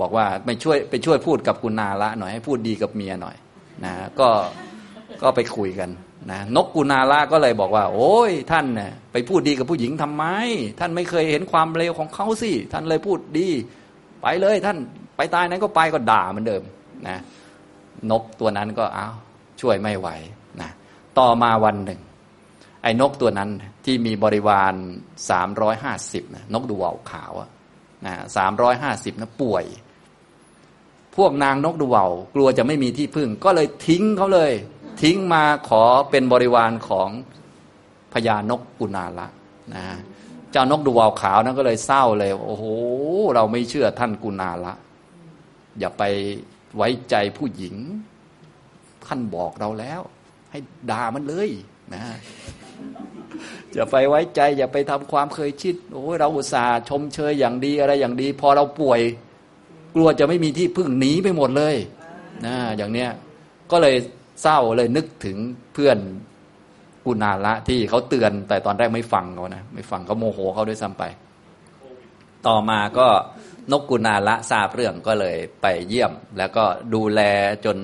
บอกว่าไปช่วยไปช่วยพูดกับกุณาละหน่อยให้พูดดีกับเมียหน่อยนะก็ก็ไปคุยกันนะนกกุณาละก็เลยบอกว่า โอ้ยท่านเนี่ยไปพูดดีกับผู้หญิงทำไม ท่านไม่เคยเห็นความเลวของเขาสิท่านเลยพูดดี ไปเลยท่านไปตายนั้นก็ไปก็ด่าเหมือนเดิมนะนกตัวนั้นก็เอาช่วยไม่ไหวนะต่อมาวันหนึ่ง ไอ้นกตัวนั้นที่มีบริวารสามร้อยห้าสิบนะนกดูวาวขาว นะสามร้อยห้าสิบนะป่วย พวกนางนกดูว่ากลัวจะไม่มีที่พึ่ง ก็เลยทิ้งเขาเลย ทิ้งมาขอเป็นบริวารของพญานกกุณาละนะเจ้านกดูว่าขาวนั้นก็เลยเศร้าเลย โอ้โห เราไม่เชื่อท่านกุณาละ อย่าไปไว้ใจผู้หญิง ท่านบอกเราแล้ว ให้ด่ามันเลยนะ อย่าไปไว้ใจ อย่าไปทำความเคยชิดโอ้ยเราอุตส่าห์ชมเชยอย่างดีอะไรอย่างดี พอเราป่วย กลัวจะไม่มีที่พึ่งหนีไปหมดเลยนะอย่างเนี้ยก็เลยเศร้าเลยนึกถึงเพื่อนกุณาละที่เขาเตือนแต่ตอนแรกไม่ฟังเขานะไม่ฟังเขาโมโหเขาด้วยซ้ำไป ต่อมาก็นกกุณาละทราบเรื่องก็เลยไปเยี่ยม แล้วก็ดูแลจน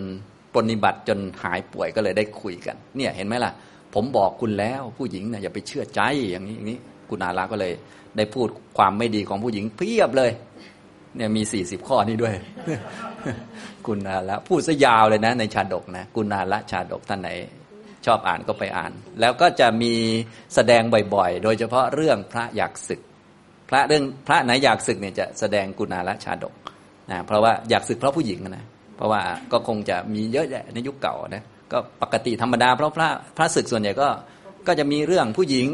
ปฏิบัติจนหายป่วยก็เลยได้คุยกัน เนี่ยเห็นไหมล่ะ ผมบอกคุณแล้วผู้หญิงเนี่ยอย่าไปเชื่อใจอย่างนี้อย่างนี้กุณาละก็เลย ได้พูดความไม่ดีของผู้หญิงเพียบเลย เนี่ยมีสี่สิบข้อนี้ด้วยกุณาละพูดซะยาวเลยนะ ในชาดกนะกุณาละชาดกท่านไหน ชอบอ่านก็ไปอ่าน แล้วก็จะมีแสดงบ่อยๆ โดยเฉพาะเรื่องพระอยากศึก พระเรื่องพระไหนอยากศึกเนี่ยจะแสดงกุณาละชาดกนะเพราะว่าอยากศึกเพราะผู้หญิงนะเพราะว่าก็คงจะมีเยอะแยะในยุคเก่านะ ก็ปกติธรรมดาเพราะพระพระศึกส่วนใหญ่ก็ก็จะมีเรื่องผู้หญิง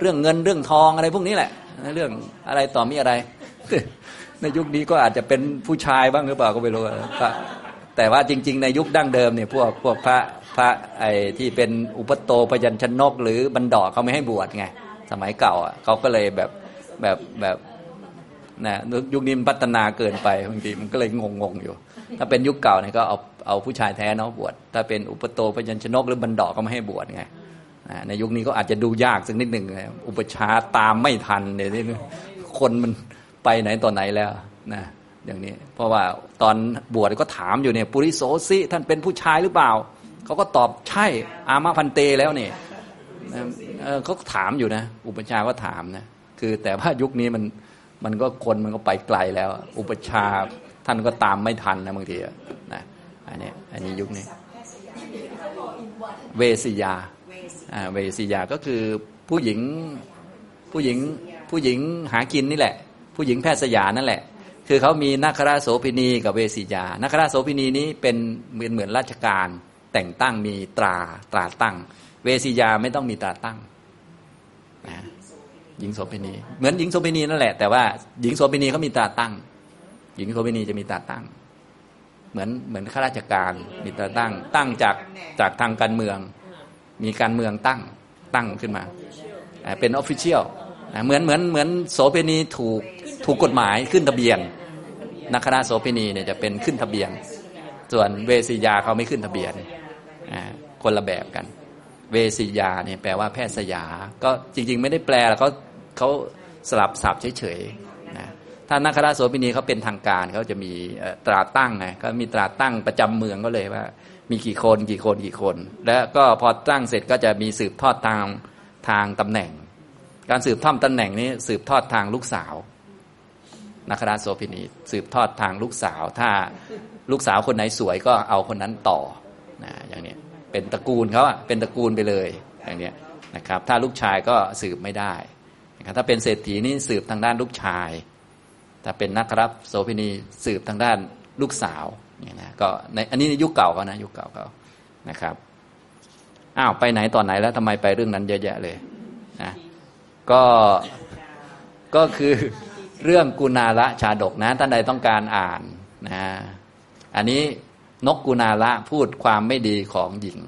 เรื่องเงินเรื่องทองอะไรพวกนี้แหละ เรื่องอะไรต่อมีอะไร ในยุคนี้ก็อาจจะเป็นผู้ชายบ้างหรือเปล่าก็ไม่รู้แต่ว่าจริง ๆ ในยุคดั้งเดิมเนี่ยพวกพวกพระพระไอ้ที่เป็นอุปโตพยัญชนก หรือบรรดาเขาไม่ให้บวชไงสมัยเก่าอะเขาก็เลยแบบแบบแบบนะยุคนี้มันพัฒนาเกินไปบางทีมันก็เลยงงๆอยู่ ถ้าเป็นยุคเก่าเนี่ยก็เอาเอาผู้ชายแท้เนาะบวชถ้าเป็นอุปโตพยัญชนกหรือบรรดาก็ไม่ให้บวชไงในยุคนี้ก็อาจจะดูยากสักนิดหนึ่งอุปชาตามไม่ทันเนี่ยคนมันไปไหนต่อไหนแล้วนะอย่างนี้ เพราะว่าตอนบวชก็ถามอยู่เนี่ยปุริโสสิท่านเป็นผู้ชายหรือเปล่าเขาก็ตอบใช่อามาพันเตแล้วเนี่ยเขาถามอยู่นะ อุปชาก็ถามนะคือแต่ว่ายุคนี้มันมันก็คนมันก็ไปไกลแล้ว อุปชา ท่านก็ตามไม่ทันนะบางทีนะอันนี้อันนี้ยุคนี้ เวสิยาเวสิยาก็คือผู้หญิงผู้หญิงผู้หญิงหากินนี่แหละ ผู้หญิงแพทย์สยานั่นแหละ คือเขามีนักราโสพินีกับเวสิยานักราโสพินีนี้เป็นเหมือนเหมือนราชการแต่งตั้งมีตราตราตั้ง เวสิยาไม่ต้องมีตราตั้งนะหญิงโสเภณีเหมือนหญิงโสเภณีนั่นแหละแต่ว่าหญิงโสเภณีเขามีตราตั้ง หญิงโสเภณีจะมีตาตั้ง เหมือนเหมือนข้าราชการมีตาตั้ง ตั้งจากจากทางการเมือง มีการเมืองตั้งตั้งขึ้นมา เป็นออฟฟิเชียลเหมือนเหมือนเหมือนโสเภณีถูกถูกกฎหมายขึ้นทะเบียนนักคณะโสเภณีเนี่ยจะเป็นขึ้นทะเบียน ส่วนเวสียาเขาไม่ขึ้นทะเบียนคนละแบบกัน เวสียาเนี่ยแปลว่าแพทย์สยา ก็จริง ๆ ไม่ได้แปลแล้วเขาเขาสลับสับเฉยๆ ถ้านักคราชโสพินีเขาเป็นทางการเขาจะมีตราตั้งไงก็มีตราตั้งประจำเมืองก็เลยว่า มีกี่คนกี่คนกี่คน แล้วก็พอตั้งเสร็จก็จะมีสืบทอดทางทางตำแหน่ง การสืบทอดตำแหน่งนี้สืบทอดทางลูกสาวนักราชโสพินีสืบทอดทางลูกสาว ถ้าลูกสาวคนไหนสวยก็เอาคนนั้นต่อนะอย่างนี้เป็นตระกูลเขาอะเป็นตระกูลไปเลยอย่างนี้นะครับ ถ้าลูกชายก็สืบไม่ได้นะครับถ้าเป็นเศรษฐีนี่สืบทางด้านลูกชาย ถ้าเป็นนักรับโสพินีสืบทางด้านลูกสาวเนี่ยนะก็ในอันนี้ในยุคเก่าเขานะยุคเก่าเขานะครับอ้าวไปไหนตอนไหนแล้วทำไมไปเรื่องนั้นเยอะแยะเลยนะก็ก็คือเรื่องกุณาละชาดกนะท่านใดต้องการอ่านนะอันนี้นกกุณาละพูดความไม่ดีของหญิง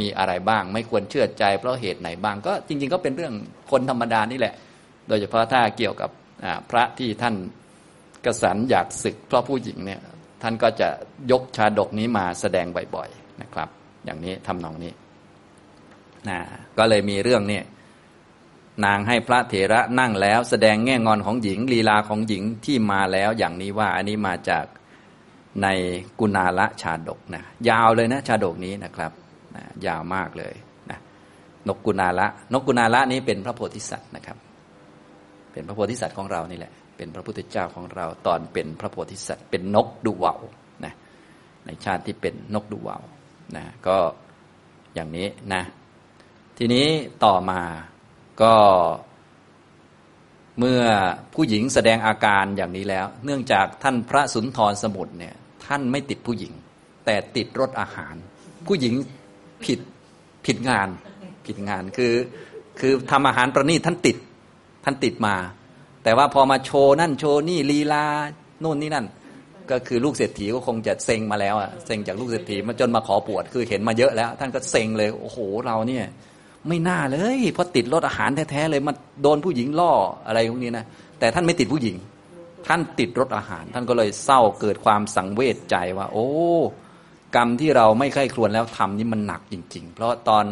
มีอะไรบ้าง ไม่ควรเชื่อใจ เพราะเหตุไหนบ้าง ก็จริง ๆ ก็เป็นเรื่องคนธรรมดานี่แหละ โดยเฉพาะถ้าเกี่ยวกับพระที่ท่าน กษันอยากศึก เพราะผู้หญิงเนี่ยท่านก็จะยกชาดกนี้มาแสดงบ่อยๆนะครับ อย่างนี้ทำนองนี้นะก็เลยมีเรื่องเนี่ยนางให้พระเถระนั่งแล้วแสดงแง่งอนของหญิงลีลาของหญิงที่มาแล้วอย่างนี้ว่าอันนี้มาจากในกุณาละชาดกนะยาวเลยนะชาดกนี้นะครับนะยาวมากเลยนะนกกุณาละ นกกุณาละนี้เป็นพระโพธิสัตว์นะครับ เป็นพระโพธิสัตว์ของเรานี่แหละ เป็นพระพุทธเจ้าของเราตอนเป็นพระโพธิสัตว์ เป็นนกดูวาวนะในชาติที่เป็นนกดูวาวนะก็อย่างนี้นะทีนี้ต่อมาก็เมื่อผู้หญิงแสดงอาการอย่างนี้แล้ว เนื่องจากท่านพระสุนทรสมุทรเนี่ยท่านไม่ติดผู้หญิง แต่ติดรสอาหาร ผู้หญิงผิดผิดงานผิดงานคือคือทำอาหารประณีตท่านติดท่านติดมา แต่ว่าพอมาโชว์นั่นโชว์นี่ลีลาโน่นนี่นั่น ก็คือลูกเศรษฐีก็คงจะเซ็งมาแล้วอะเซ็งจากลูกเศรษฐีมาจนมาขอปวดคือเห็นมาเยอะแล้ว ท่านก็เซ็งเลยโอ้โหเราเนี่ย ไม่น่าเลยเพราะติดรสอาหารแท้ๆเลยมาโดนผู้หญิงล่ออะไรพวกนี้นะแต่ท่านไม่ติดผู้หญิง ท่านติดรสอาหาร ท่านก็เลยเศร้าเกิดความสังเวชใจว่า โอ้ กรรมที่เราไม่ใคร่ครวญแล้วทำนี่มันหนักจริง ๆ เพราะตอน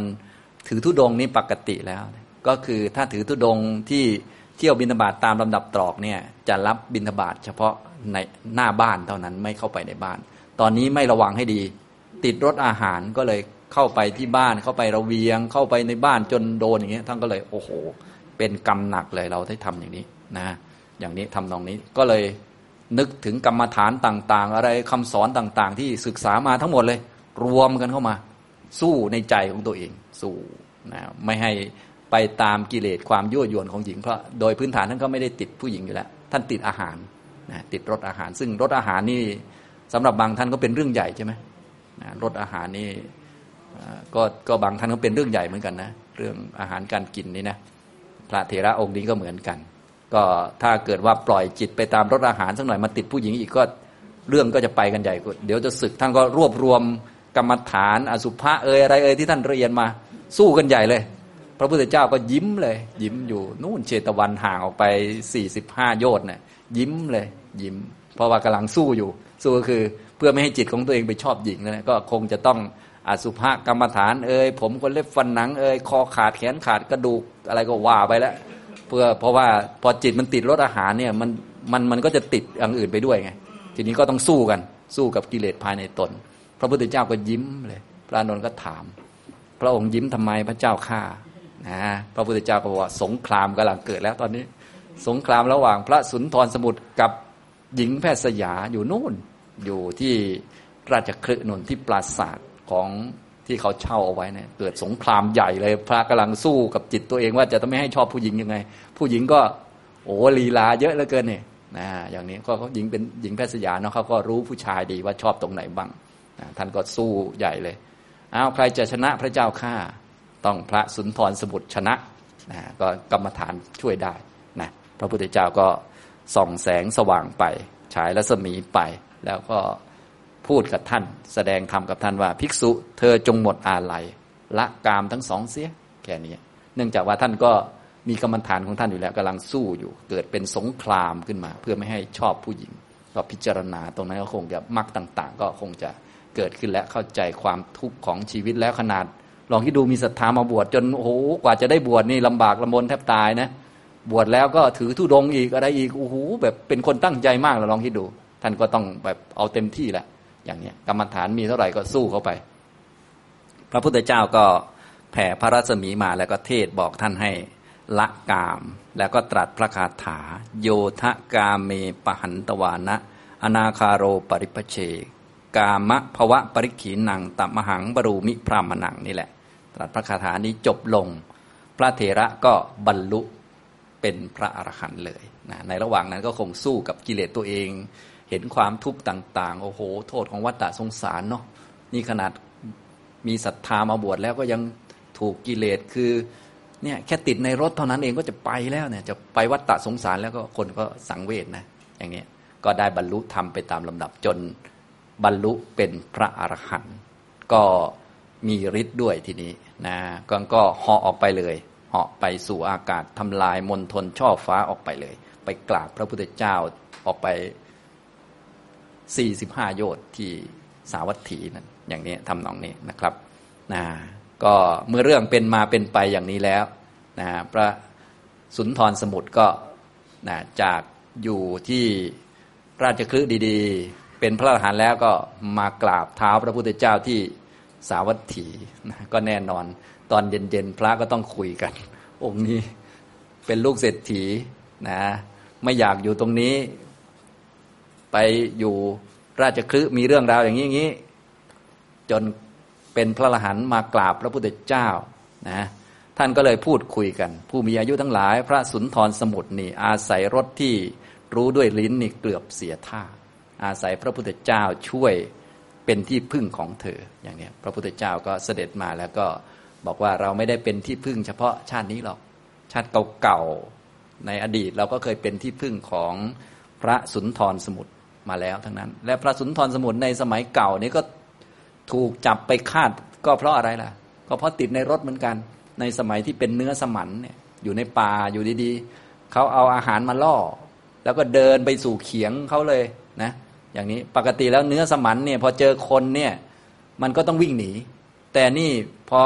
ถือธุดงนี้ปกติแล้ว ก็คือถ้าถือธุดงที่ เที่ยวบินบาตตามลำดับตรอกเนี่ยจะรับบินบาตเฉพาะในหน้าบ้านเท่านั้นไม่เข้าไปในบ้าน ตอนนี้ไม่ระวังให้ดี ติดรถอาหารก็เลยเข้าไปที่บ้านเข้าไประเวียง เข้าไปในบ้านจนโดนอย่างเงี้ยท่านก็เลยโอ้โห เป็นกรรมหนักเลยเราได้ทำอย่างนี้นะอย่างนี้ทำตรงนี้ก็เลยนึกถึงกรรมฐานต่างๆ อะไรคำสอนต่างๆ ที่ศึกษามาทั้งหมดเลย รวมกันเข้ามา สู้ในใจของตัวเอง สู้นะไม่ให้ ไปตามกิเลสความยั่วยวนของหญิงเพราะโดยพื้นฐานท่านก็ไม่ได้ติดผู้หญิงอยู่แล้ว ท่านติดอาหารนะติดรสอาหาร ซึ่งรสอาหารนี่สำหรับบางท่านก็เป็นเรื่องใหญ่ใช่ไหมนะรสอาหารนี่ก็ก็บางท่านก็เป็นเรื่องใหญ่เหมือนกันนะเรื่องอาหารการกินนี่นะพระเถระองค์นี้ก็เหมือนกัน ก็ถ้าเกิดว่าปล่อยจิตไปตามรสอาหารสักหน่อยมาติดผู้หญิงอีกก็เรื่องก็จะไปกันใหญ่เดี๋ยวจะศึกท่านก็รวบรวมกรรมฐานอสุภะเอ่ยอะไรเอ่ยที่ท่านเรียนมา สู้กันใหญ่เลย พระพุทธเจ้าก็ยิ้มเลย ยิ้มอยู่นู่นเชตวันห่างออกไปสี่สิบห้าโยชน์เนี่ยยิ้มเลย ยิ้ม เพราะว่ากำลังสู้อยู่ สู้ก็คือเพื่อไม่ให้จิตของตัวเองไปชอบหญิงนะก็คงจะต้องอสุภะกรรมฐานเอ่ยผมก็เล็บฟันหนังเอ่ยคอขาดแขนขาดกระดูกอะไรก็ว่าไปแล้วเพื่อเพราะว่าพอจิตมันติดรสอาหารเนี่ยมันมันมันก็จะติดอย่างอื่นไปด้วยไงทีนี้ก็ต้องสู้กันสู้กับกิเลสภายในตน พระพุทธเจ้าก็ยิ้มเลย พระนนท์ก็ถาม พระองค์ยิ้มทำไมพระเจ้าข้า นะพระพุทธเจ้าก็บอกว่าสงครามกำลังเกิดแล้วตอนนี้ สงครามระหว่างพระสุนทรสมุทรกับหญิงแพทย์สยาอยู่นู่นอยู่ที่ราชคลึนนที่ปราสาทของที่เขาเช่าเอาไว้เนี่ยเกิดสงครามใหญ่เลย พระกำลังสู้กับจิตตัวเองว่าจะต้องไม่ให้ชอบผู้หญิงยังไง ผู้หญิงก็โอ้ลีลาเยอะเหลือเกินเนี่ยนะอย่างนี้ก็เขาหญิงเป็นหญิงแพทย์สยาเนาะเขาก็รู้ผู้ชายดีว่าชอบตรงไหนบ้างนะท่านก็สู้ใหญ่เลยอ้าวใครจะชนะพระเจ้าข้า ต้องพระสุนทรสมุทรชนะนะก็กรรมฐานช่วยได้นะพระพุทธเจ้าก็ส่องแสงสว่างไปฉายรัศมีไป แล้วก็พูดกับท่าน แสดงธรรมกับท่านว่า ภิกษุเธอจงหมดอาลัยละกามทั้งสองเสียแค่นี้เนื่องจากว่าท่านก็มีกรรมฐานของท่านอยู่แล้วกำลังสู้อยู่ เกิดเป็นสงครามขึ้นมา เพื่อไม่ให้ชอบผู้หญิง ก็พิจารณาตรงนั้นก็คงจะมักต่าง ๆ ก็คงจะเกิดขึ้นและเข้าใจความทุกข์ของชีวิตแล้วขนาด ลองที่ดูมีศรัทธามาบวชจนโอ้โหกว่าจะได้บวชนี่ลำบากลำบนแทบตายนะ บวชแล้วก็ถือธุดงอีกอะไรอีกโอ้โหแบบเป็นคนตั้งใจมากเราลองคิดดู ท่านก็ต้องแบบเอาเต็มที่แหละ อย่างนี้กรรมฐานมีเท่าไหร่ก็สู้เข้าไป พระพุทธเจ้าก็แผ่พระรัศมีมาแล้วก็เทศบอกท่านให้ละกาม แล้วก็ตรัสพระคาถา โยทะกาเมปหันตวานะอนาคาโรปริปเชกามะภวะปริขีนังตัมหังบรูมิพรามนังนี่แหละ ตรัสพระคาถานี้จบลง พระเถระก็บรรลุเป็นพระอรหันต์เลยนะในระหว่างนั้นก็คงสู้กับกิเลสตัวเอง เห็นความทุกข์ต่าง ๆ โอ้โห โทษของวัฏฏะสงสารเนาะนี่ขนาดมีศรัทธามาบวชแล้วก็ยังถูกกิเลสคือเนี่ยแค่ติดในรถเท่านั้นเองก็จะไปแล้วเนี่ยจะไปวัฏฏะสงสารแล้วก็คนก็สังเวชนะอย่างเงี้ยก็ได้บรรลุธรรมไปตามลำดับจนบรรลุเป็นพระอรหันต์ก็ มีฤทธิ์ด้วยทีนี้นะก็ก็เหาะออกไปเลยเหาะไปสู่อากาศทำลายมณฑลช่อฟ้าออกไปเลย ไปกราบพระพุทธเจ้าออกไป 45 โยชน์ที่สาวัตถีนั่นอย่างนี้ทำนองนี้นะครับนะก็เมื่อเรื่องเป็นมาเป็นไปอย่างนี้แล้วนะพระสุนทรสมุทรก็นะจากอยู่ที่ราชคลึดีๆ เป็นพระอรหันต์แล้วก็มากราบเท้าพระพุทธเจ้าที่ สาวัตถีนะก็แน่นอน ตอนเย็นๆพระก็ต้องคุยกัน องค์นี้เป็นลูกเศรษฐีนะไม่อยากอยู่ตรงนี้ ไปอยู่ราชคลึมีเรื่องราวอย่างนี้อย่างนี้ จนเป็นพระอรหันต์มากราบพระพุทธเจ้านะท่านก็เลยพูดคุยกัน ผู้มีอายุทั้งหลาย พระสุนทรสมุทรนี่ อาศัยรถที่รู้ด้วยลิ้นนี่เกือบเสียท่า อาศัยพระพุทธเจ้าช่วย เป็นที่พึ่งของเธออย่างนี้พระพุทธเจ้าก็เสด็จมาแล้วก็บอกว่าเราไม่ได้เป็นที่พึ่งเฉพาะชาตินี้หรอก ชาติเก่าๆในอดีตเราก็เคยเป็นที่พึ่งของพระสุนทรสมุทรมาแล้วทั้งนั้น และพระสุนทรสมุทรในสมัยเก่านี้ก็ถูกจับไปคาดก็เพราะอะไรล่ะ ก็เพราะติดในรถเหมือนกัน ในสมัยที่เป็นเนื้อสมันเนี่ยอยู่ในป่าอยู่ดีๆเขาเอาอาหารมาล่อ แล้วก็เดินไปสู่เขียงเขาเลยนะ อย่างนี้ปกติแล้วเนื้อสมันเนี่ยพอเจอคนเนี่ยมันก็ต้องวิ่งหนี แต่นี่พอ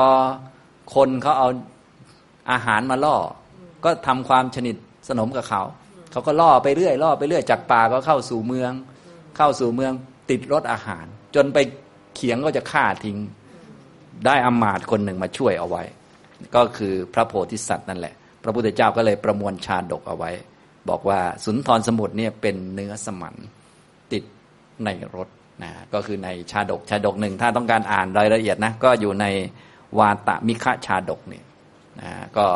คนเขาเอาอาหารมาล่อ ก็ทำความชนิดสนมกับเขา เขาก็ล่อไปเรื่อยล่อไปเรื่อยจากป่าก็เข้าสู่เมือง เข้าสู่เมืองติดรถอาหาร จนไปเขียงก็จะฆ่าทิ้ง ได้อำมาตย์คนหนึ่งมาช่วยเอาไว้ ก็คือพระโพธิสัตว์นั่นแหละ พระพุทธเจ้าก็เลยประมวลชาดกเอาไว้ บอกว่าสุนทรสมุทรเนี่ยเป็นเนื้อสมัน ในรถนะก็คือในชาดกชาดกหนึ่งถ้าต้องการอ่านรายละเอียดนะก็อยู่ในวาตมิคะชาดกเนี่ยนะก็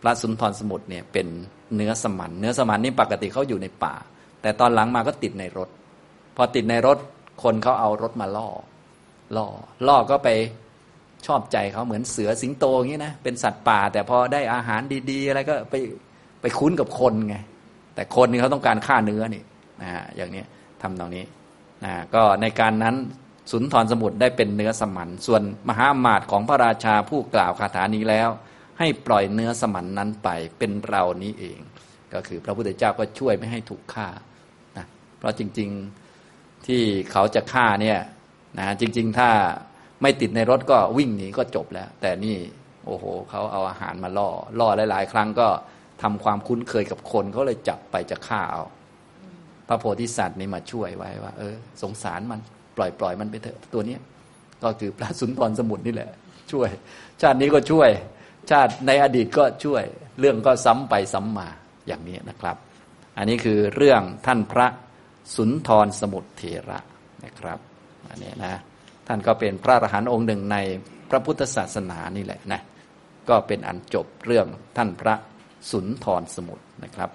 พระสุนทรสมุทรเนี่ยเป็นเนื้อสมัน เนื้อสมันนี่ปกติเขาอยู่ในป่า แต่ตอนหลังมาก็ติดในรถ พอติดในรถคนเขาเอารถมาล่อ ล่อ ล่อก็ไปชอบใจเขาเหมือนเสือสิงโตอย่างนี้นะเป็นสัตว์ป่า แต่พอได้อาหารดี ๆ อะไรก็ไปไปคุ้นกับคนไงแต่คนนี่เขาต้องการฆ่าเนื้อนี่นะฮะอย่างนี้ทำตรงนี้ นะก็ในการนั้นสุนทรสมุทรได้เป็นเนื้อสมัน ส่วนมหาอมาตย์ของพระราชาผู้กล่าวคาถานี้แล้ว ให้ปล่อยเนื้อสมันนั้นไปเป็นเรานี้เอง ก็คือพระพุทธเจ้าก็ช่วยไม่ให้ถูกฆ่านะเพราะจริงๆที่เขาจะฆ่าเนี่ยนะจริง ๆ ถ้าไม่ติดในรถก็วิ่งหนีก็จบแล้ว แต่นี่โอ้โหเขาเอาอาหารมาล่อล่อหลาย ๆ ครั้งก็ทำความคุ้นเคยกับคนเขาเลยจับไปจะฆ่าเอา ระโพธิสัตว์นี่มาช่วยไว้ว่า เออ สงสารมันปล่อยปล่อยมันไปเถอะตัวเนี้ยก็คือพระสุนทรสมุทรนี่แหละ ช่วย ชาตินี้ก็ช่วย ชาติในอดีตก็ช่วย เรื่องก็ซ้ำไปซ้ำมาอย่างนี้นะครับ อันนี้คือเรื่องท่านพระสุนทรสมุทรเถระนะครับอันนี้นะท่านก็เป็นพระอรหันต์องค์หนึ่งในพระพุทธศาสนานี่แหละนะก็เป็นอันจบเรื่องท่านพระสุนทรสมุทรนะครับ